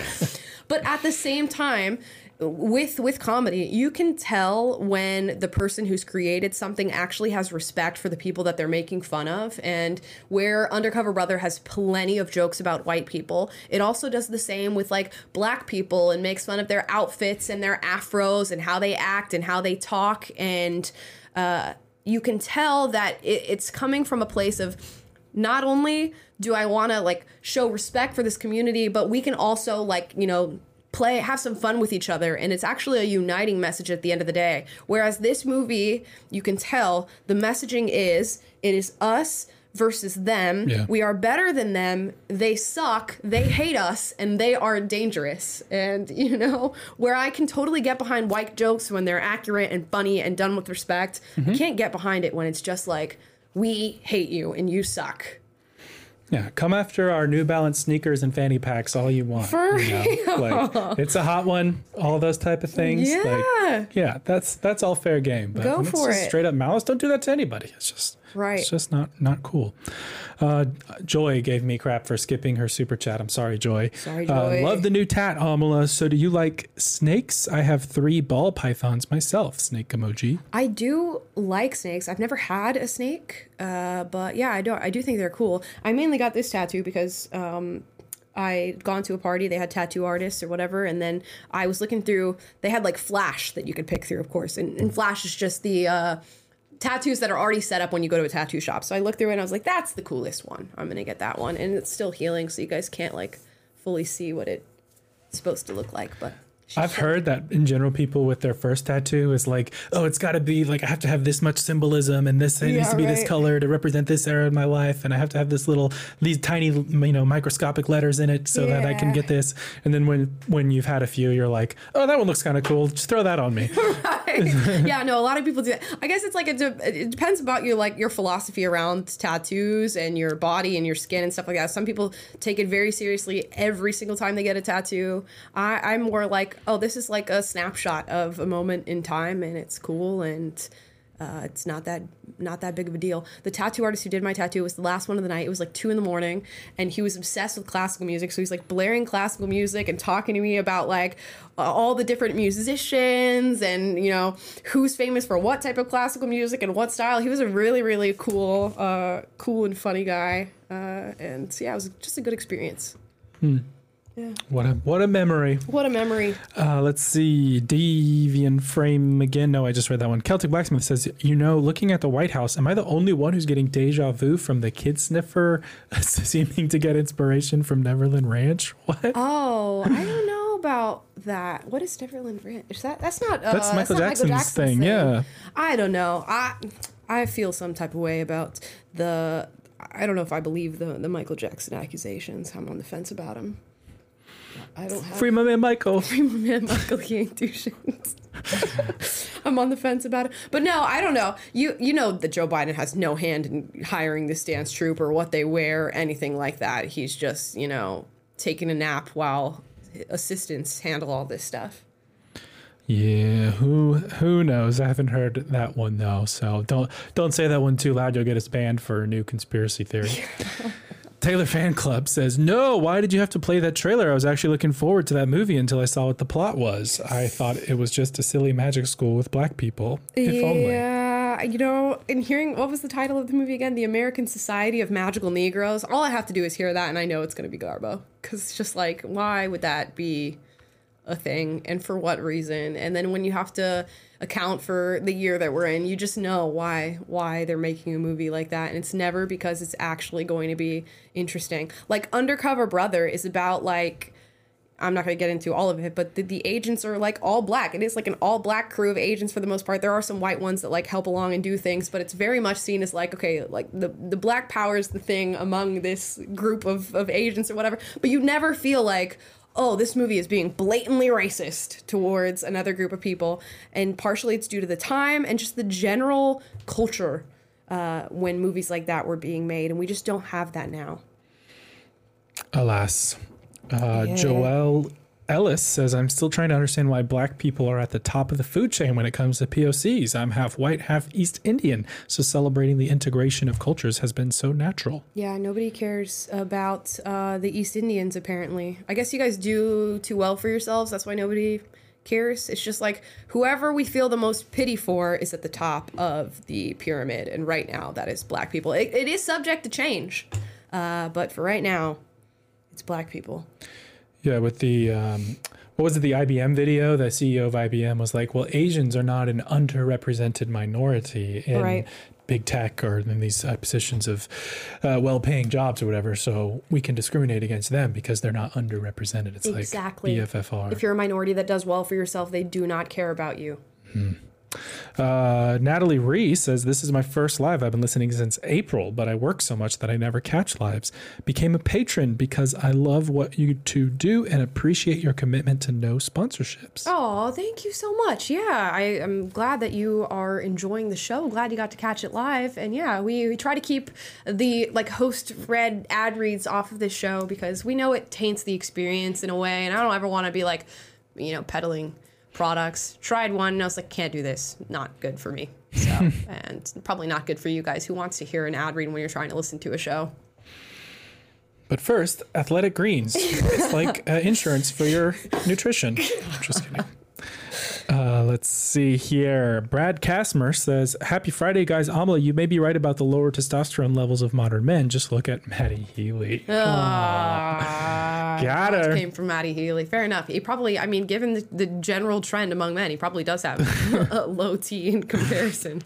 but at the same time, with with comedy you can tell when the person who's created something actually has respect for the people that they're making fun of. And where undercover brother has plenty of jokes about white people it also does the same with like black people and makes fun of their outfits and their afros and how they act and how they talk. And uh, you can tell that it, it's coming from a place of not only do I want to like show respect for this community, but we can also like, you know, play have some fun with each other and it's actually a uniting message at the end of the day. Whereas this movie, you can tell the messaging is it is us versus them. Yeah. We are better than them. They suck. They hate us and they are dangerous. And you know, where I can totally get behind white jokes when they're accurate and funny and done with respect. I mm-hmm. can't get behind it when it's just like we hate you and you suck. Yeah, come after our New Balance sneakers and fanny packs all you want. For you know? real. Like, it's a hot one. All those type of things. Yeah. Like, yeah, that's that's all fair game. But Go for it. Straight up malice. Don't do that to anybody. It's just Right. It's just not not cool. Uh, Joy gave me crap for skipping her super chat. I'm sorry, Joy. Sorry, Uh, Joy. love the new tat, Amala. So, do you like snakes? I have three ball pythons myself. Snake emoji. I do like snakes. I've never had a snake, uh, but yeah, I do. I do think they're cool. I mainly got this tattoo because um, I'd gone to a party. They had tattoo artists or whatever, and then I was looking through. They had like Flash that you could pick through, of course, and, and Flash is just the uh, tattoos that are already set up when you go to a tattoo shop. So I looked through it and I was like, "That's the coolest one. I'm gonna get that one." And it's still healing, so you guys can't like fully see what it's supposed to look like, but. I've heard that in general, people with their first tattoo is like, oh, it's got to be like, I have to have this much symbolism and this, it needs to be this color to represent this era of my life. And I have to have this little, these tiny, you know, microscopic letters in it so that I can get this. And then when, when you've had a few, you're like, oh, that one looks kind of cool. Just throw that on me. yeah, no, a lot of people do that. I guess it's like it, de- it depends about your like your philosophy around tattoos and your body and your skin and stuff like that. Some people take it very seriously every single time they get a tattoo. I, I'm more like, oh, this is like a snapshot of a moment in time, and it's cool and. Uh, it's not that not that big of a deal. The tattoo artist who did my tattoo was the last one of the night. It was like two in the morning, and he was obsessed with classical music. So he's like blaring classical music and talking to me about like uh, all the different musicians and you know who's famous for what type of classical music and what style. He was a really really cool, uh, cool and funny guy, uh, and yeah, it was just a good experience. What a, what a memory. What a memory! Uh, let's see. Deviant Frame again. No, I just read that one. Celtic Blacksmith says, You know, looking at the White House, am I the only one who's getting deja vu from the kid sniffer seeming to get inspiration from Neverland Ranch? What? Oh, I don't know about that. What is Neverland Ranch? Is that that's not uh, That's Michael not Jackson's thing, yeah. I don't know. I I feel some type of way about the. I don't know if I believe the the Michael Jackson accusations. I'm on the fence about him. I don't have Free my man Michael. free my man Michael. He ain't do shit. I'm on the fence about it, but no, I don't know. You you know that Joe Biden has no hand in hiring this dance troupe or what they wear, or anything like that. He's just you know taking a nap while assistants handle all this stuff. Yeah, who who knows? I haven't heard that one though, so don't don't say that one too loud. You'll get us banned for a new conspiracy theory. Taylor Fan Club says, "No, why did you have to play that trailer? I was actually looking forward to that movie until I saw what the plot was. I thought it was just a silly magic school with black people. If only." Yeah, you know, in hearing what was the title of the movie again? The American Society of Magical Negroes. All I have to do is hear that, and I know it's going to be Garbo. Because it's just like, why would that be a thing, and for what reason? And then when you have to account for the year that we're in, you just know why why they're making a movie like that, and it's never because it's actually going to be interesting. Like Undercover Brother is about like I'm not going to get into all of it, but the, the agents are like all black. It is like an all black crew of agents for the most part. There are some white ones that like help along and do things, but it's very much seen as like, okay, like the, the black power is the thing among this group of, of agents or whatever. But you never feel like, oh, this movie is being blatantly racist towards another group of people. And partially it's due to the time and just the general culture uh, when movies like that were being made. And we just don't have that now. Alas. Uh, Yeah. Joel Ellis says, I'm still trying to understand why black people are at the top of the food chain when it comes to POCs. I'm half white, half East Indian, so celebrating the integration of cultures has been so natural. Yeah, nobody cares about uh, the East Indians, apparently. I guess you guys do too well for yourselves. That's why nobody cares. It's just like whoever we feel the most pity for is at the top of the pyramid. And right now, that is black people. It, it is subject to change. Uh, but for right now, it's black people. Yeah, with the um, what was it? The IBM video. The CEO of IBM was like, "Well, Asians are not an underrepresented minority in Right. big tech or in these uh, positions of uh, well-paying jobs or whatever. So we can discriminate against them because they're not underrepresented." It's exactly. like BFFR. If you're a minority that does well for yourself, they do not care about you. Uh, Natalie Reese says, This is my first live. I've been listening since April, but I work so much that I never catch lives. Became a patron because I love what you two do and appreciate your commitment to no sponsorships. Oh, thank you so much. Yeah, I am glad that you are enjoying the show. Glad you got to catch it live. And yeah, we, we try to keep the like host read ad reads off of this show because we know it taints the experience in a way. And I don't ever want to be like, you know, peddling products. Tried one and I was like, can't do this. Not good for me. So, and probably not good for you guys. Who wants to hear an ad read when you're trying to listen to a show? But first, Athletic Greens. it's like uh, insurance for your nutrition. Just kidding. Uh, let's see here. Brad Kasmer says, Happy Friday, guys. Amala, you may be right about the lower testosterone levels of modern men. Just look at Matty Healy. Ah, Got her. Came from Matty Healy. Fair enough. He probably, I mean, given the, the general trend among men, he probably does have a low T in comparison.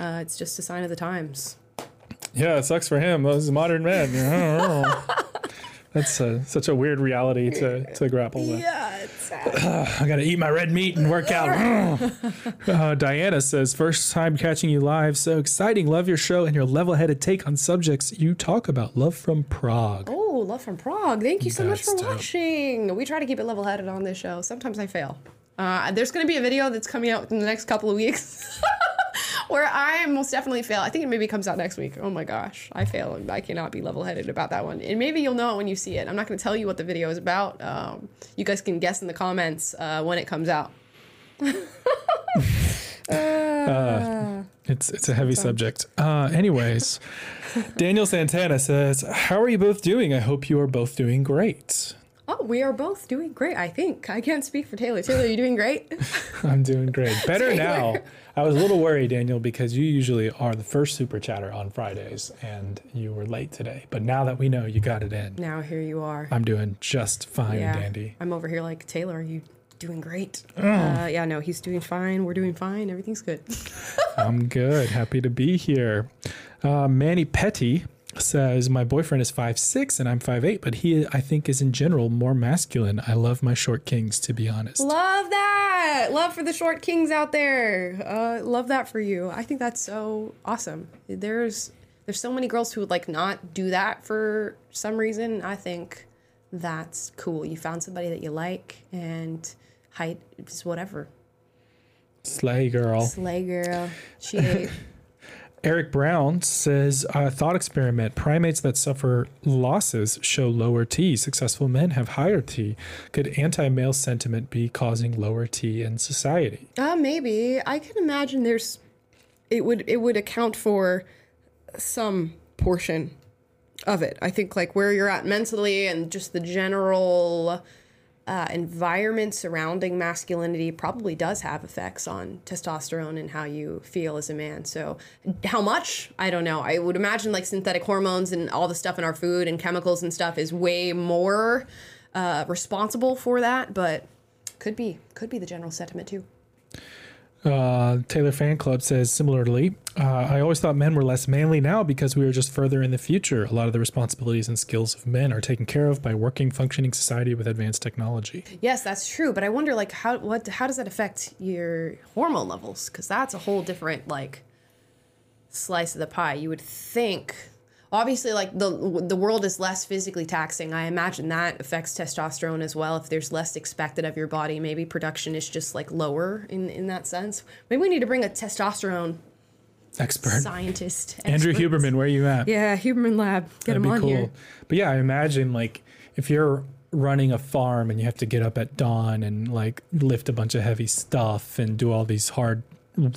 Uh, it's just a sign of the times. Yeah, it sucks for him. Those modern men. I don't know. That's uh such a weird reality to, to grapple with. Yeah, it's sad. I gotta eat my red meat and work out. uh, Diana says, first time catching you live. So exciting. Love your show and your level headed take on subjects you talk about. Love from Prague. Oh, love from Prague. Thank you so much for dope. watching. We try to keep it level headed on this show. Sometimes I fail. Uh, there's going to be a video that's coming out in the next couple of weeks where I most definitely fail. I think it maybe comes out next week. Oh my gosh, I fail. I cannot be level headed about that one. And maybe you'll know it when you see it. I'm not going to tell you what the video is about. Um, you guys can guess in the comments uh, when it comes out. Uh, it's it's a heavy subject. Uh, anyways, Daniel Santana says, "How are you both doing? I hope you are both doing great. Oh, we are both doing great, I think. I can't speak for Taylor. Taylor, are you doing great? I'm doing great. Better now. I was a little worried, Daniel, because you usually are the first super chatter on Fridays, and you were late today. But now that we know you got it in, now here you are. I'm doing just fine and dandy. I'm over here like Taylor. Are you doing great? Oh. Uh, yeah, no, he's doing fine. We're doing fine. Everything's good. I'm good. Happy to be here. Uh, Manny Petty says my boyfriend is five six and I'm five eight, but he I think is in general more masculine. I love my short kings, to be honest. love that. Love for the short kings out there. Uh, love that for you. I think that's so awesome. There's there's so many girls who would like not do that for some reason. I think that's cool. You found somebody that you like, and height is whatever. Slay girl. Slay girl. She ate. Eric Brown says, uh, thought experiment. Primates that suffer losses show lower T. Successful men have higher T. Could anti male sentiment be causing lower T in society? Uh, maybe. I can imagine there's it would it would account for some portion of it. I think like where you're at mentally and just the general uh, environment surrounding masculinity probably does have effects on testosterone and how you feel as a man. So, how much? I don't know. I would imagine like synthetic hormones and all the stuff in our food and chemicals and stuff is way more uh, responsible for that, but could be could be the general sentiment too. Uh, Taylor Fan Club says similarly, uh, I always thought men were less manly now because we are just further in the future. A lot of the responsibilities and skills of men are taken care of by working, functioning society with advanced technology. Yes, that's true. But I wonder, like, how what how does that affect your hormone levels? Because that's a whole different like slice of the pie. You would think, obviously, like the the world is less physically taxing. I imagine that affects testosterone as well. If there's less expected of your body, maybe production is just like lower in in that sense. Maybe we need to bring a testosterone Expert. scientist. Andrew expert. Huberman, where are you at? Yeah, Huberman Lab. Get That'd him be on cool. here. But yeah, I imagine like if you're running a farm and you have to get up at dawn and like lift a bunch of heavy stuff and do all these hard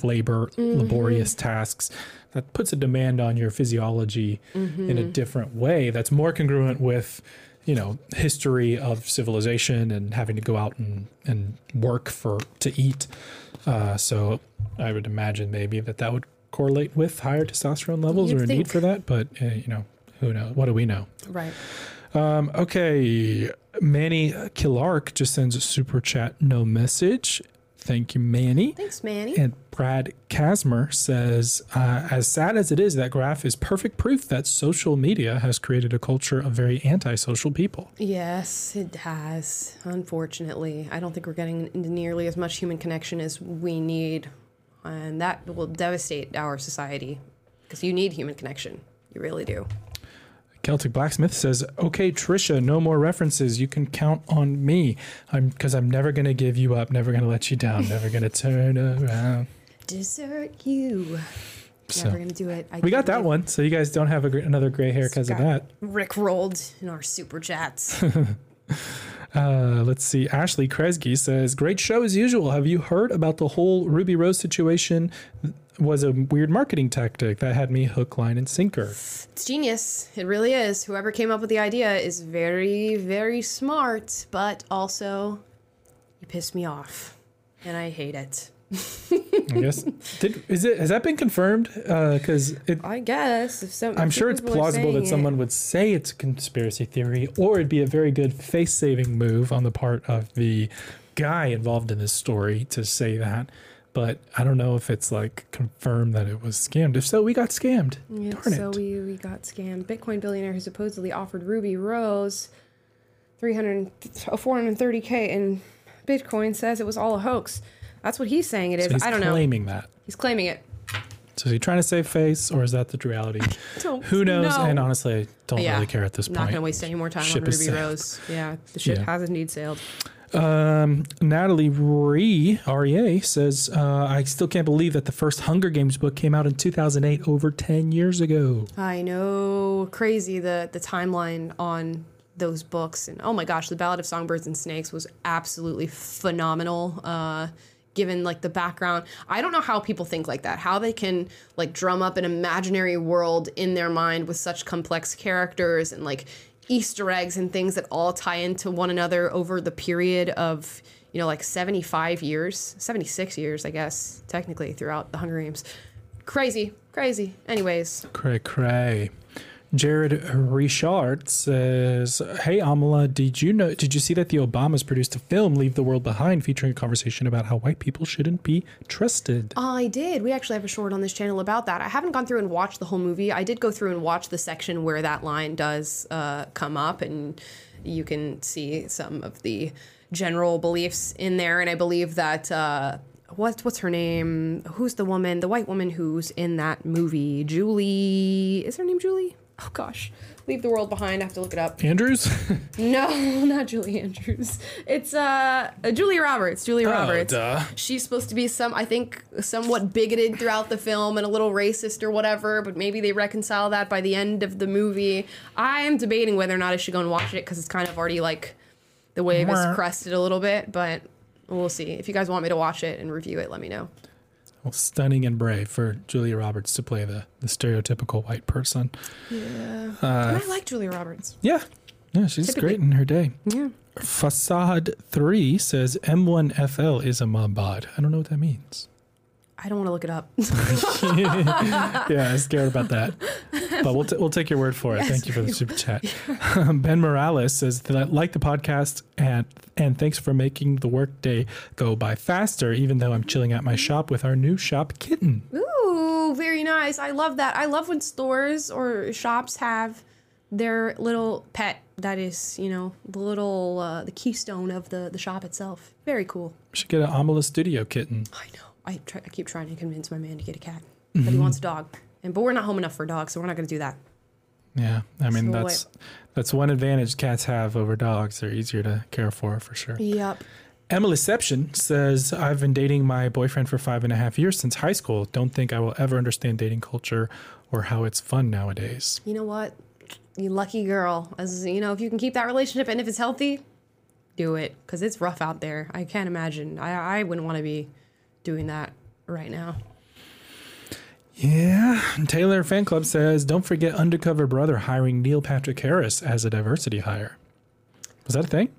labor, Mhm. laborious tasks, that puts a demand on your physiology in a Mhm. different way that's more congruent with you know history of civilization and having to go out and, and work for to eat uh, so i would imagine maybe that that would correlate with higher testosterone levels You'd or a need for that but uh, you know who knows what do we know Right. um, okay, Manny Killark just sends a super chat, no message. Thank you, Manny. Thanks, Manny. And Brad Casmer says, uh, as sad as it is, that graph is perfect proof that social media has created a culture of very antisocial people. Yes, it has. Unfortunately, I don't think we're getting into nearly as much human connection as we need, and that will devastate our society because you need human connection. You really do. Celtic Blacksmith says, "Okay, Trisha, no more references. You can count on me. I'm because I'm never gonna give you up. Never gonna let you down. Never gonna turn around." Desert you. So, Never gonna do it. I we got that do- one, so you guys don't have a, another gray hair because of that. Rick rolled in our super chats. Uh, let's see. Ashley Kresge says, "Great show as usual. Have you heard about the whole Ruby Rose situation? Was a weird marketing tactic that had me hook, line, and sinker." It's genius. It really is. Whoever came up with the idea is very, very smart, but also you pissed me off, and I hate it. I guess did is it has that been confirmed? Uh, because it. I guess if some, I'm if sure it's plausible that saying someone would say it's a conspiracy theory, or it'd be a very good face saving move on the part of the guy involved in this story to say that. But I don't know if it's like confirmed that it was scammed. If so, we got scammed. Yeah, Darn so it. we, we got scammed. Bitcoin billionaire who supposedly offered Ruby Rose 300, oh, 430k in Bitcoin says it was all a hoax. That's what he's saying it is. So I don't know. He's claiming that. He's claiming it. So is he trying to save face, or is that the reality? Don't Who knows? know. And honestly, I don't Yeah, really care at this I'm point. not going to waste any more time Ship on Ruby. Rose. Yeah, the ship Yeah. has indeed sailed. Um, Natalie Ree, REA, says, uh, I still can't believe that the first Hunger Games book came out in 2008, over 10 years ago. I know, crazy the the timeline on those books, and oh my gosh, the Ballad of Songbirds and Snakes was absolutely phenomenal. Uh, given like the background, I don't know how people think like that. How they can like drum up an imaginary world in their mind with such complex characters and like Easter eggs and things that all tie into one another over the period of you know like 75 years 76 years i guess technically throughout the hunger games. Crazy crazy. Anyways. Cray, cray. Jared Richard says, "Hey Amala, did you know? Did you see that the Obamas produced a film, Leave the World Behind, featuring a conversation about how white people shouldn't be trusted? I did. We actually have a short on this channel about that. I haven't gone through and watched the whole movie. I did go through and watch the section where that line does uh, come up, and you can see some of the general beliefs in there. And I believe that uh, what's what's her name? Who's the woman? The white woman who's in that movie? Julie. Is her name Julie? Oh gosh, leave the world behind. I have to look it up. Andrews? No, not Julie Andrews. It's uh Julia Roberts. Julia Oh, Roberts. duh. She's supposed to be some, I think, somewhat bigoted throughout the film and a little racist or whatever. But maybe they reconcile that by the end of the movie. I am debating whether or not I should go and watch it because it's kind of already like the wave has Mwah. crested a little bit. But we'll see. If you guys want me to watch it and review it, let me know. Well, stunning and brave for Julia Roberts to play the, the stereotypical white person. Yeah. Uh, and I like Julia Roberts. Yeah. Yeah, she's Typically. great in her day. Yeah. Facade 3 says M1FL is a mod. I don't know what that means. I don't want to look it up. yeah, I'm scared about that. but we'll, t- we'll take your word for it. Yes, Thank you for the super chat. ben Morales says that I like the podcast and and thanks for making the workday go by faster, even though I'm chilling at my shop with our new shop kitten. Ooh, very nice. I love that. I love when stores or shops have their little pet that is, you know, the little uh, the keystone of the the shop itself. Very cool. We should get an Amala Studio kitten. I know. I try, I keep trying to convince my man to get a cat, but he Mhm. wants a dog. And but we're not home enough for a dog, so we're not going to do that. Yeah, I mean So that's that's one advantage cats have over dogs. They're easier to care for, for sure. Yep. Emily Emilyception says, I've been dating my boyfriend for five and a half years since high school. Don't think I will ever understand dating culture or how it's fun nowadays. You know what? You lucky girl. As you know, if you can keep that relationship and if it's healthy, do it because it's rough out there. I can't imagine. I I wouldn't want to be doing that right now. Yeah. Taylor Fan Club says, Don't forget Undercover Brother hiring Neil Patrick Harris as a diversity hire. Was that a thing?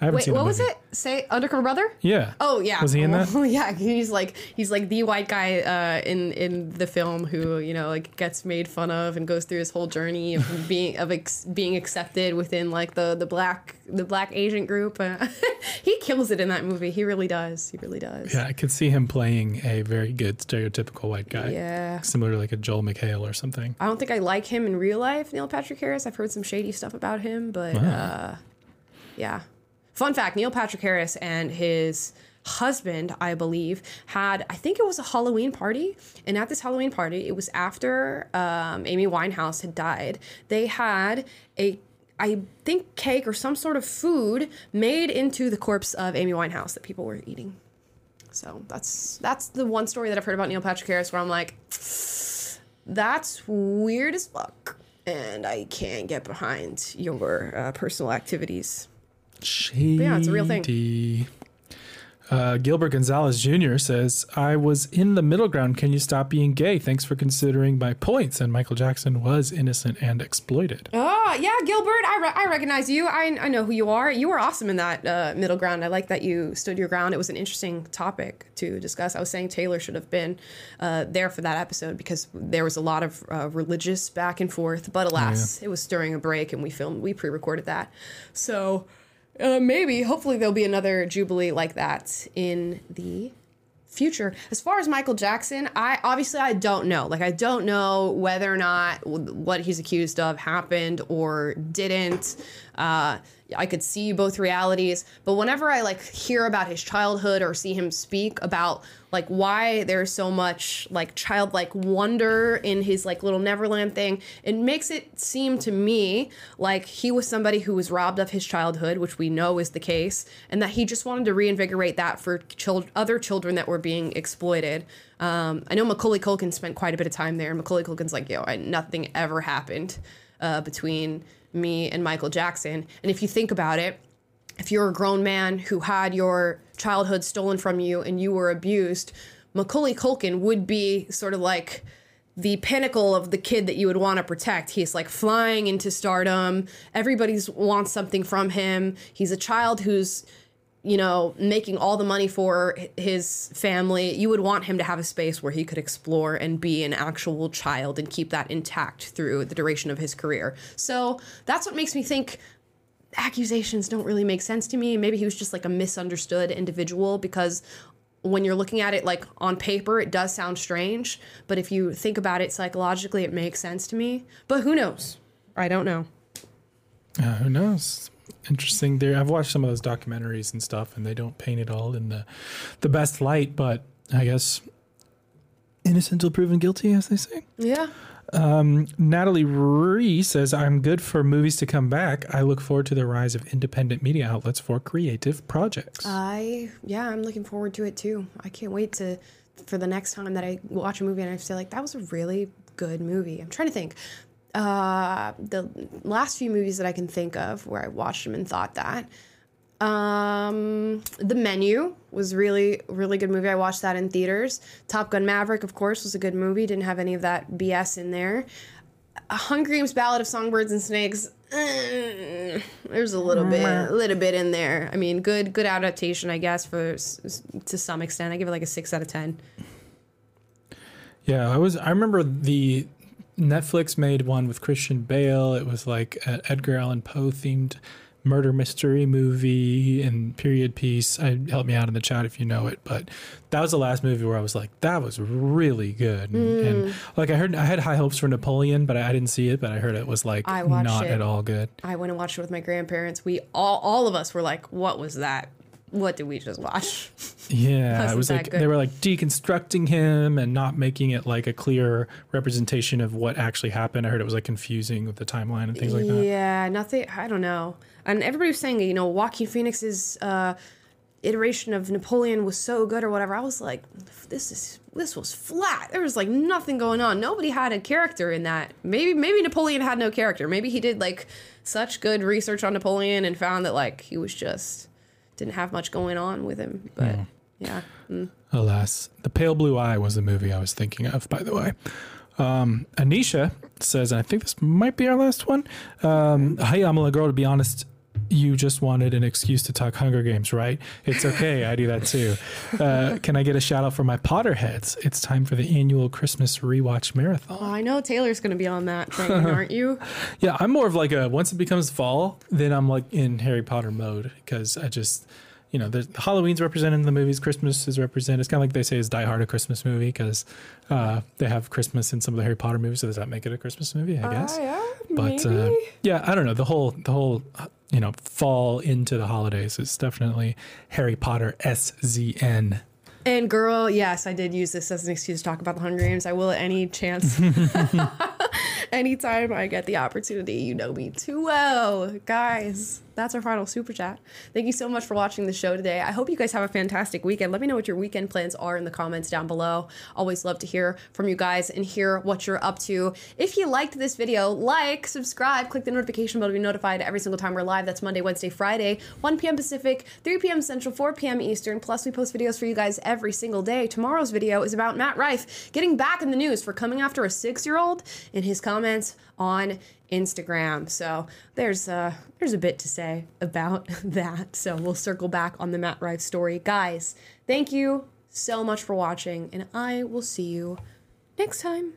I haven't Wait, seen what was it? Say Undercover Brother? Yeah. Oh yeah. Was he in that? Oh, yeah, he's like he's like the white guy uh, in in the film who you know like gets made fun of and goes through his whole journey of being of ex- being accepted within like the the black the black Asian group. Uh, he kills it in that movie. He really does. He really does. Yeah, I could see him playing a very good stereotypical white guy. Yeah. Similar to like a Joel McHale or something. I don't think I like him in real life, Neil Patrick Harris. I've heard some shady stuff about him, but Wow. uh, yeah. Fun fact Neil Patrick Harris and his husband, I believe, had, I think it was a Halloween party. And at this Halloween party, it was after um, Amy Winehouse had died. They had a I think cake or some sort of food made into the corpse of Amy Winehouse that people were eating. So that's that's the one story that I've heard about Neil Patrick Harris where I'm like, that's weird as fuck, and I can't get behind your uh, personal activities. Shady. yeah, it's a real thing. Uh, Gilbert Gonzalez Jr. says, I was in the middle ground. Can you stop being gay? Thanks for considering my points. And Michael Jackson was innocent and exploited. Oh yeah, Gilbert, I, re- I recognize you. I, I know who you are. You were awesome in that uh, middle ground. I like that you stood your ground. It was an interesting topic to discuss. I was saying Taylor should have been uh, there for that episode because there was a lot of uh, religious back and forth. But alas, it was during a break and we filmed, we pre-recorded that. So uh, maybe, hopefully, there'll be another jubilee like that in the future. As far as Michael Jackson, I obviously I don't know. Like I don't know whether or not what he's accused of happened or didn't. Uh, I could see both realities, but whenever I like hear about his childhood or see him speak about like why there's so much like childlike wonder in his like little Neverland thing, it makes it seem to me like he was somebody who was robbed of his childhood, which we know is the case, and that he just wanted to reinvigorate that for chil- other children that were being exploited. Um, I know Macaulay Culkin spent quite a bit of time there, and Macaulay Culkin's like, yo, I, nothing ever happened uh, between me and Michael Jackson. And if you think about it, if you're a grown man who had your childhood stolen from you and you were abused, Macaulay Culkin would be sort of like the pinnacle of the kid that you would want to protect. He's like flying into stardom. Everybody's wants something from him. He's a child who's you know, making all the money for his family, you would want him to have a space where he could explore and be an actual child and keep that intact through the duration of his career. So that's what makes me think accusations don't really make sense to me. Maybe he was just like a misunderstood individual because when you're looking at it like on paper, it does sound strange. But if you think about it psychologically, it makes sense to me. But who knows? I don't know. Uh, who knows? Interesting. There, I've watched some of those documentaries and stuff, and they don't paint it all in the the best light. But I guess innocent till proven guilty, as they say. Yeah. Um, Natalie Ree says, "I'm good for movies to come back. I look forward to the rise of independent media outlets for creative projects." I yeah, I'm looking forward to it too. I can't wait to for the next time that I watch a movie and I say like that was a really good movie. I'm trying to think. Uh, the last few movies that I can think of where I watched them and thought that. Um, The Menu was really really good movie. I watched that in theaters. Top Gun Maverick, of course, was a good movie. Didn't have any of that BS in there. Uh, Hunger Games: Ballad of Songbirds and Snakes. eh, there's a little bit, a little bit in there. I mean, good, good adaptation, I guess, for to some extent. I give it like a six out of ten. Yeah, I was. I remember the Netflix made one with Christian Bale. It was like an Edgar Allan Poe themed murder mystery movie and period piece. I help me out in the chat if you know it, but that was the last movie where I was like, that was really good. And, and, Mm. like I heard, I had high hopes for Napoleon, but I, I didn't see it. But I heard it was like not it. at all good. I went and watched it with my grandparents. We all all of us were like, "What was that? What did we just watch?" Yeah, it was like good. they were like deconstructing him and not making it like a clear representation of what actually happened. I heard it was like confusing with the timeline and things like that. Yeah, nothing. I don't know. And everybody was saying, you know, Joaquin Phoenix's uh, iteration of Napoleon was so good or whatever. I was like, this is this was flat. There was like nothing going on. Nobody had a character in that. Maybe maybe Napoleon had no character. Maybe he did like such good research on Napoleon and found that like he was just didn't have much going on with him. But No. yeah. Mm. Alas, The Pale Blue Eye was the movie I was thinking of, by the way. Um, Anisha says, and I think this might be our last one. Um, Hey, Amala Girl, to be honest, you just wanted an excuse to talk Hunger Games, right? It's okay. I do that too. Uh, can I get a shout out for my Potterheads? It's time for the annual Christmas rewatch marathon. Oh, I know Taylor's going to be on that thing, aren't you? Yeah, I'm more of like a once it becomes fall, then I'm like in Harry Potter mode because I just, you know, the Halloween's represented in the movies, Christmas is represented. It's kind of like they say is Die Hard a Christmas movie because uh, they have Christmas in some of the Harry Potter movies. So does that make it a Christmas movie? I guess. yeah, but uh, yeah, I don't know. The whole the whole uh, you know fall into the holidays is definitely Harry Potter S Z N. And girl, yes, I did use this as an excuse to talk about the Hunger Games. I will at any chance. Anytime I get the opportunity, you know me too well. Guys, that's our final super chat. Thank you so much for watching the show today. I hope you guys have a fantastic weekend. Let me know what your weekend plans are in the comments down below. Always love to hear from you guys and hear what you're up to. If you liked this video, like, subscribe, click the notification bell to be notified every single time we're live. That's Monday, Wednesday, Friday, 1 p.m. Pacific, 3 p.m. Central, 4 p.m. Eastern. Plus, we post videos for you guys every single day. Tomorrow's video is about Matt Rife getting back in the news for coming after a six-year-old in his comments on Instagram. So there's uh there's a bit to say about that. So we'll circle back on the Matt Rife story. Guys, thank you so much for watching, and I will see you next time.